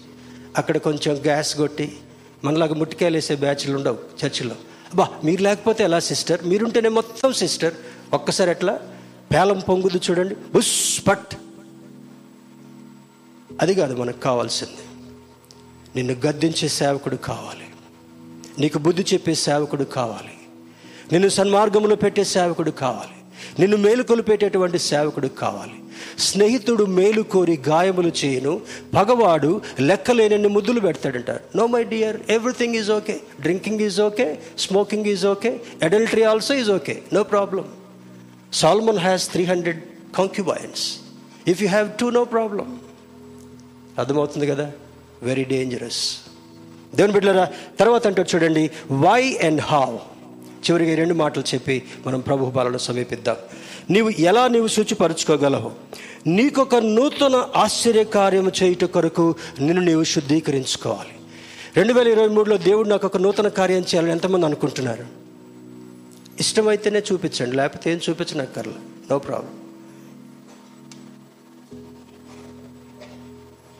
అక్కడ కొంచెం గ్యాస్ కొట్టి మనలాగా ముట్టికాయలేసే బ్యాచ్లు ఉండవు చర్చిలో అబ్బా మీరు లేకపోతే ఎలా సిస్టర్ మీరుంటేనే మొత్తం సిస్టర్ ఒక్కసారి ఎట్లా? పేలం పొంగుదు చూడండి. బుస్ పట్. అది కాదు మనకు కావాల్సింది. నిన్ను గద్దించే సేవకుడు కావాలి. నీకు బుద్ధి చెప్పే సేవకుడు కావాలి. నిన్ను సన్మార్గంలో పెట్టే సేవకుడు కావాలి. నిన్ను మేలుకొలు పెట్టేటువంటి సేవకుడు కావాలి. స్నేహితుడు మేలు కోరి గాయములు చేయను పగవాడు లెక్కలేనన్ని ముద్దులు పెడతాడంటారు. No my dear everything is okay drinking is okay smoking is okay adultery also is okay no problem Solomon has three hundred concubines if you have two no problem అర్థమవుతుంది కదా? వెరీ డేంజరస్ దేవుని బిడ్డలారా తర్వాత అంటారు చూడండి why and how చివరిగా రెండు మాటలు చెప్పి మనం ప్రభు బాలను సమీపిద్దాం. నీవు ఎలా నీవు శుచిపరచుకోగలవు? నీకొక నూతన ఆశ్చర్యకార్యము చేయుట కొరకు నిన్ను నీవు శుద్ధీకరించుకోవాలి. రెండు వేల ఇరవై మూడులో దేవుడు నాకు ఒక నూతన కార్యం చేయాలని ఎంతమంది అనుకుంటున్నారు? ఇష్టమైతేనే చూపించండి లేకపోతే ఏం చూపించనక్కర్లే. No problem.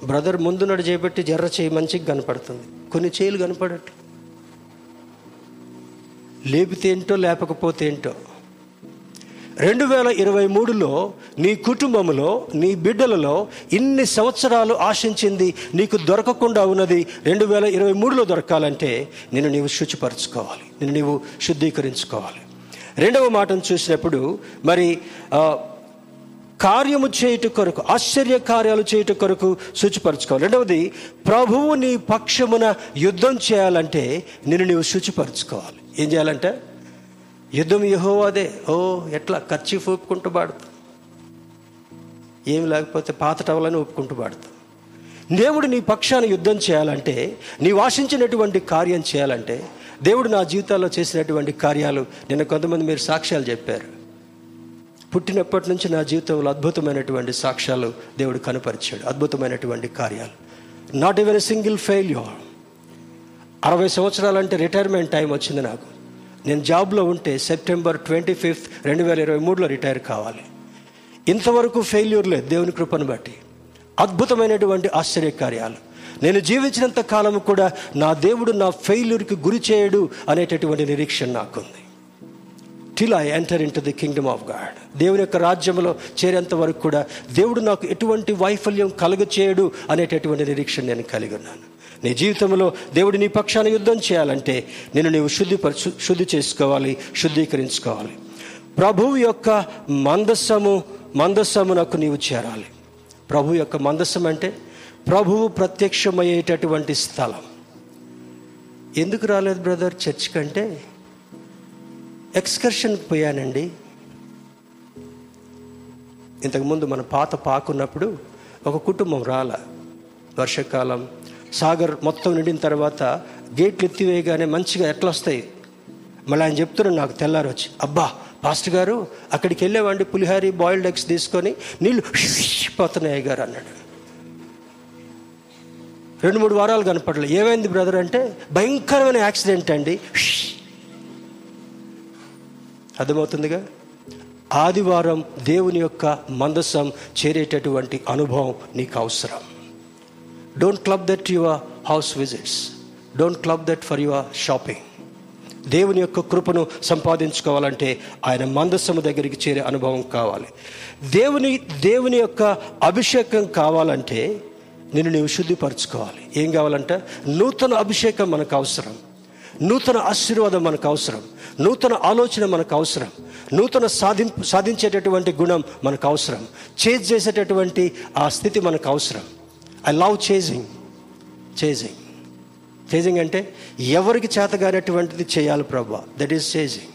బ్రదర్ ముందు నడు చేపట్టి జర్ర చేయి మంచిగా కనపడుతుంది. కొన్ని చేయిలు కనపడట్లేదు లేపితే ఏంటో లేపకపోతే ఏంటో. రెండు వేల ఇరవై మూడులో నీ కుటుంబంలో నీ బిడ్డలలో ఇన్ని సంవత్సరాలు ఆశించింది నీకు దొరకకుండా ఉన్నది రెండు వేల ఇరవై మూడులో దొరకాలంటే నిన్ను నీవు శుచిపరచుకోవాలి. నిన్ను నీవు శుద్ధీకరించుకోవాలి. రెండవ మాటను చూసినప్పుడు మరి కార్యము చేయుట కొరకు ఆశ్చర్య కార్యాలు చేయుట కొరకు శుచిపరచుకోవాలి. రెండవది ప్రభువు నీ పక్షమున యుద్ధం చేయాలంటే నిన్ను నీవు శుచిపరచుకోవాలి. ఏం చేయాలంటే యుద్ధం యహోవాదే. ఓ ఎట్లా? ఖర్చు ఒప్పుకుంటూ పాడుతా. ఏమి లేకపోతే పాత టవలని ఒప్పుకుంటూ పాడుతా. దేవుడు నీ పక్షాన యుద్ధం చేయాలంటే నీ ఆశించినటువంటి కార్యం చేయాలంటే దేవుడు నా జీవితాల్లో చేసినటువంటి కార్యాలు నిన్న కొంతమంది మీరు సాక్ష్యాలు చెప్పారు. పుట్టినప్పటి నుంచి నా జీవితంలో అద్భుతమైనటువంటి సాక్ష్యాలు దేవుడు కనపరిచాడు. అద్భుతమైనటువంటి కార్యాలు. Not even a single failure అరవై సంవత్సరాలంటే రిటైర్మెంట్ టైం వచ్చింది నాకు. నేను జాబ్లో ఉంటే సెప్టెంబర్ ట్వంటీ ఫిఫ్త్ రెండు వేల ఇరవై మూడులో రిటైర్ కావాలి. ఇంతవరకు ఫెయిల్యూర్ లేదు దేవుని కృపను బట్టి. అద్భుతమైనటువంటి ఆశ్చర్యకార్యాలు. నేను జీవించినంత కాలం కూడా నా దేవుడు నా ఫెయిల్యూర్కి గురి చేయడు అనేటటువంటి నిరీక్షణ నాకుంది. Till I enter into the kingdom of God దేవుని యొక్క రాజ్యంలో చేరేంత వరకు కూడా దేవుడు నాకు ఎటువంటి వైఫల్యం కలుగ చేయడు అనేటటువంటి నిరీక్షణ నేను కలిగి ఉన్నాను. నీ జీవితంలో దేవుడు నీ పక్షాన యుద్ధం చేయాలంటే నేను నీవు శుద్ధిపరచు శుద్ధి చేసుకోవాలి శుద్ధీకరించుకోవాలి. ప్రభువు యొక్క మందస్సము మందస్సమునకు నీవు చేరాలి. ప్రభు యొక్క మందస్సం అంటే ప్రభువు ప్రత్యక్షమయ్యేటటువంటి స్థలం. ఎందుకు రాలేదు బ్రదర్? చర్చ్ కంటే ఎక్స్కర్షన్కి పోయానండి. ఇంతకుముందు మన పాత పాకున్నప్పుడు ఒక కుటుంబం రాల. వర్షాకాలం సాగర్ మొత్తం నిండిన తర్వాత గేట్లు ఎత్తివేయగానే మంచిగా ఎట్లా వస్తాయి మళ్ళీ ఆయన చెప్తున్నాడు నాకు తెల్లారి వచ్చి అబ్బా పాస్టర్ గారు అక్కడికి వెళ్ళేవాడి పులిహారి బాయిల్డ్ ఎగ్స్ తీసుకొని నీళ్ళు పోతున్నాయి గారు అన్నాడు. రెండు మూడు వారాలు కనపడలే. ఏమైంది బ్రదర్ అంటే భయంకరమైన యాక్సిడెంట్ అండి. అర్థమవుతుందిగా? ఆదివారం దేవుని యొక్క మందసం చేరేటటువంటి అనుభవం నీకు అవసరం. Don't club that your house visits don't club that for your shopping దేవుని యొక్క కృపను సంపాదించుకోవాలంటే ఆయన మందస్సము దగ్గరికి చేరే అనుభవం కావాలి. దేవుని దేవుని యొక్క అభిషేకం కావాలంటే నిన్ను నీవు శుద్ధిపరచుకోవాలి. ఏం కావాలంటే? నూతన అభిషేకం మనకు అవసరం. నూతన ఆశీర్వాదం మనకు అవసరం. నూతన ఆలోచన మనకు అవసరం. నూతన సాధి సాధించేటటువంటి గుణం మనకు అవసరం. చేజ్ చేసేటటువంటి ఆ స్థితి మనకు అవసరం. I love chasing chasing chasing అంటే ఎవరికి చేతగానటువంటిది చేయాలి ప్రభా? దట్ ఈస్ చేజింగ్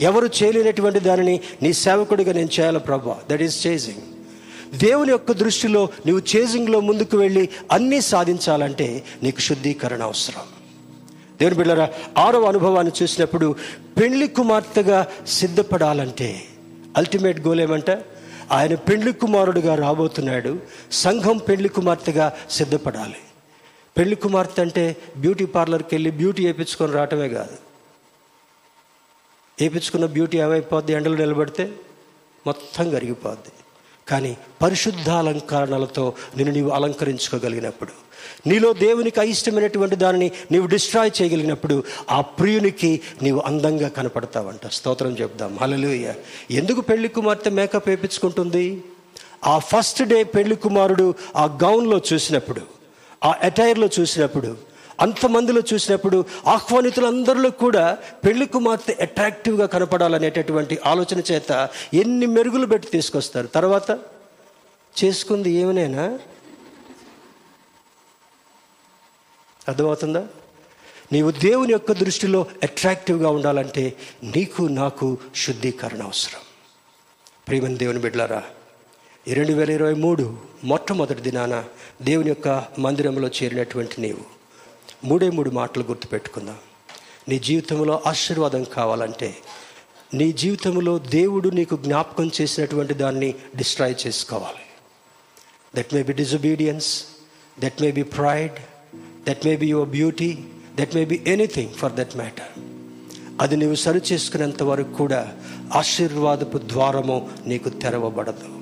ఎవరు చేయలేనటువంటి దానిని నీ సేవకుడిగా నేను చేయాలి ప్రభా? దట్ ఈస్ చేజింగ్ దేవుని యొక్క దృష్టిలో నువ్వు చేజింగ్లో ముందుకు వెళ్ళి అన్నీ సాధించాలంటే నీకు శుద్ధీకరణ అవసరం. దేవుని బిళ్ళరా ఆరవ అనుభవాన్ని చూసినప్పుడు పెళ్ళి కుమార్తెగా సిద్ధపడాలంటే అల్టిమేట్ గోల్ ఏమంటే ఆయన పెళ్ళి కుమారుడుగా రాబోతున్నాడు. సంఘం పెళ్ళి కుమార్తెగా సిద్ధపడాలి. పెళ్ళి కుమార్తె అంటే బ్యూటీ పార్లర్కి వెళ్ళి బ్యూటీ వేయించుకొని రావటమే కాదు. వేయించుకున్న బ్యూటీ ఏమైపోద్ది? ఎండలు నిలబడితే మొత్తం కరిగిపోద్ది. కానీ పరిశుద్ధాలంకరణలతో నిన్ను నీవు అలంకరించుకోగలిగినప్పుడు నీలో దేవునికి అయిష్టమైనటువంటి దానిని నీవు డిస్ట్రాయ్ చేయగలిగినప్పుడు ఆ ప్రియునికి నీవు అందంగా కనపడతావంట. స్తోత్రం చెప్దాం. హలలుయ ఎందుకు పెళ్ళి కుమార్తె మేకప్ వేయించుకుంటుంది ఆ ఫస్ట్ డే పెళ్ళి కుమారుడు ఆ గౌన్లో చూసినప్పుడు ఆ అటైర్లో చూసినప్పుడు అంతమందిలో చూసినప్పుడు ఆహ్వానితులందరిలో కూడా పెళ్ళి కుమార్తె అట్రాక్టివ్గా కనపడాలనేటటువంటి ఆలోచన చేత ఎన్ని మెరుగులు పెట్టి తీసుకొస్తారు? తర్వాత? చేసుకుంది ఏమనైనా? అర్థమవుతుందా? నీవు దేవుని యొక్క దృష్టిలో అట్రాక్టివ్గా ఉండాలంటే నీకు నాకు శుద్ధీకరణ అవసరం. ప్రియమని దేవుని బిడ్డలారా రెండు వేల ఇరవై మూడు మొట్టమొదటి దినాన దేవుని యొక్క మందిరంలో చేరినటువంటి నీవు మూడే మూడు మాటలు గుర్తుపెట్టుకుందాం. నీ జీవితంలో ఆశీర్వాదం కావాలంటే నీ జీవితంలో దేవుడు నీకు జ్ఞాపకం చేసినటువంటి దాన్ని డిస్ట్రాయ్ చేసుకోవాలి. That may be disobedience that may be pride that may be your beauty that may be anything for that matter అది నీవు సరి చేసుకునేంత వరకు కూడా ఆశీర్వాదపు ద్వారము నీకు తెరవబడదు.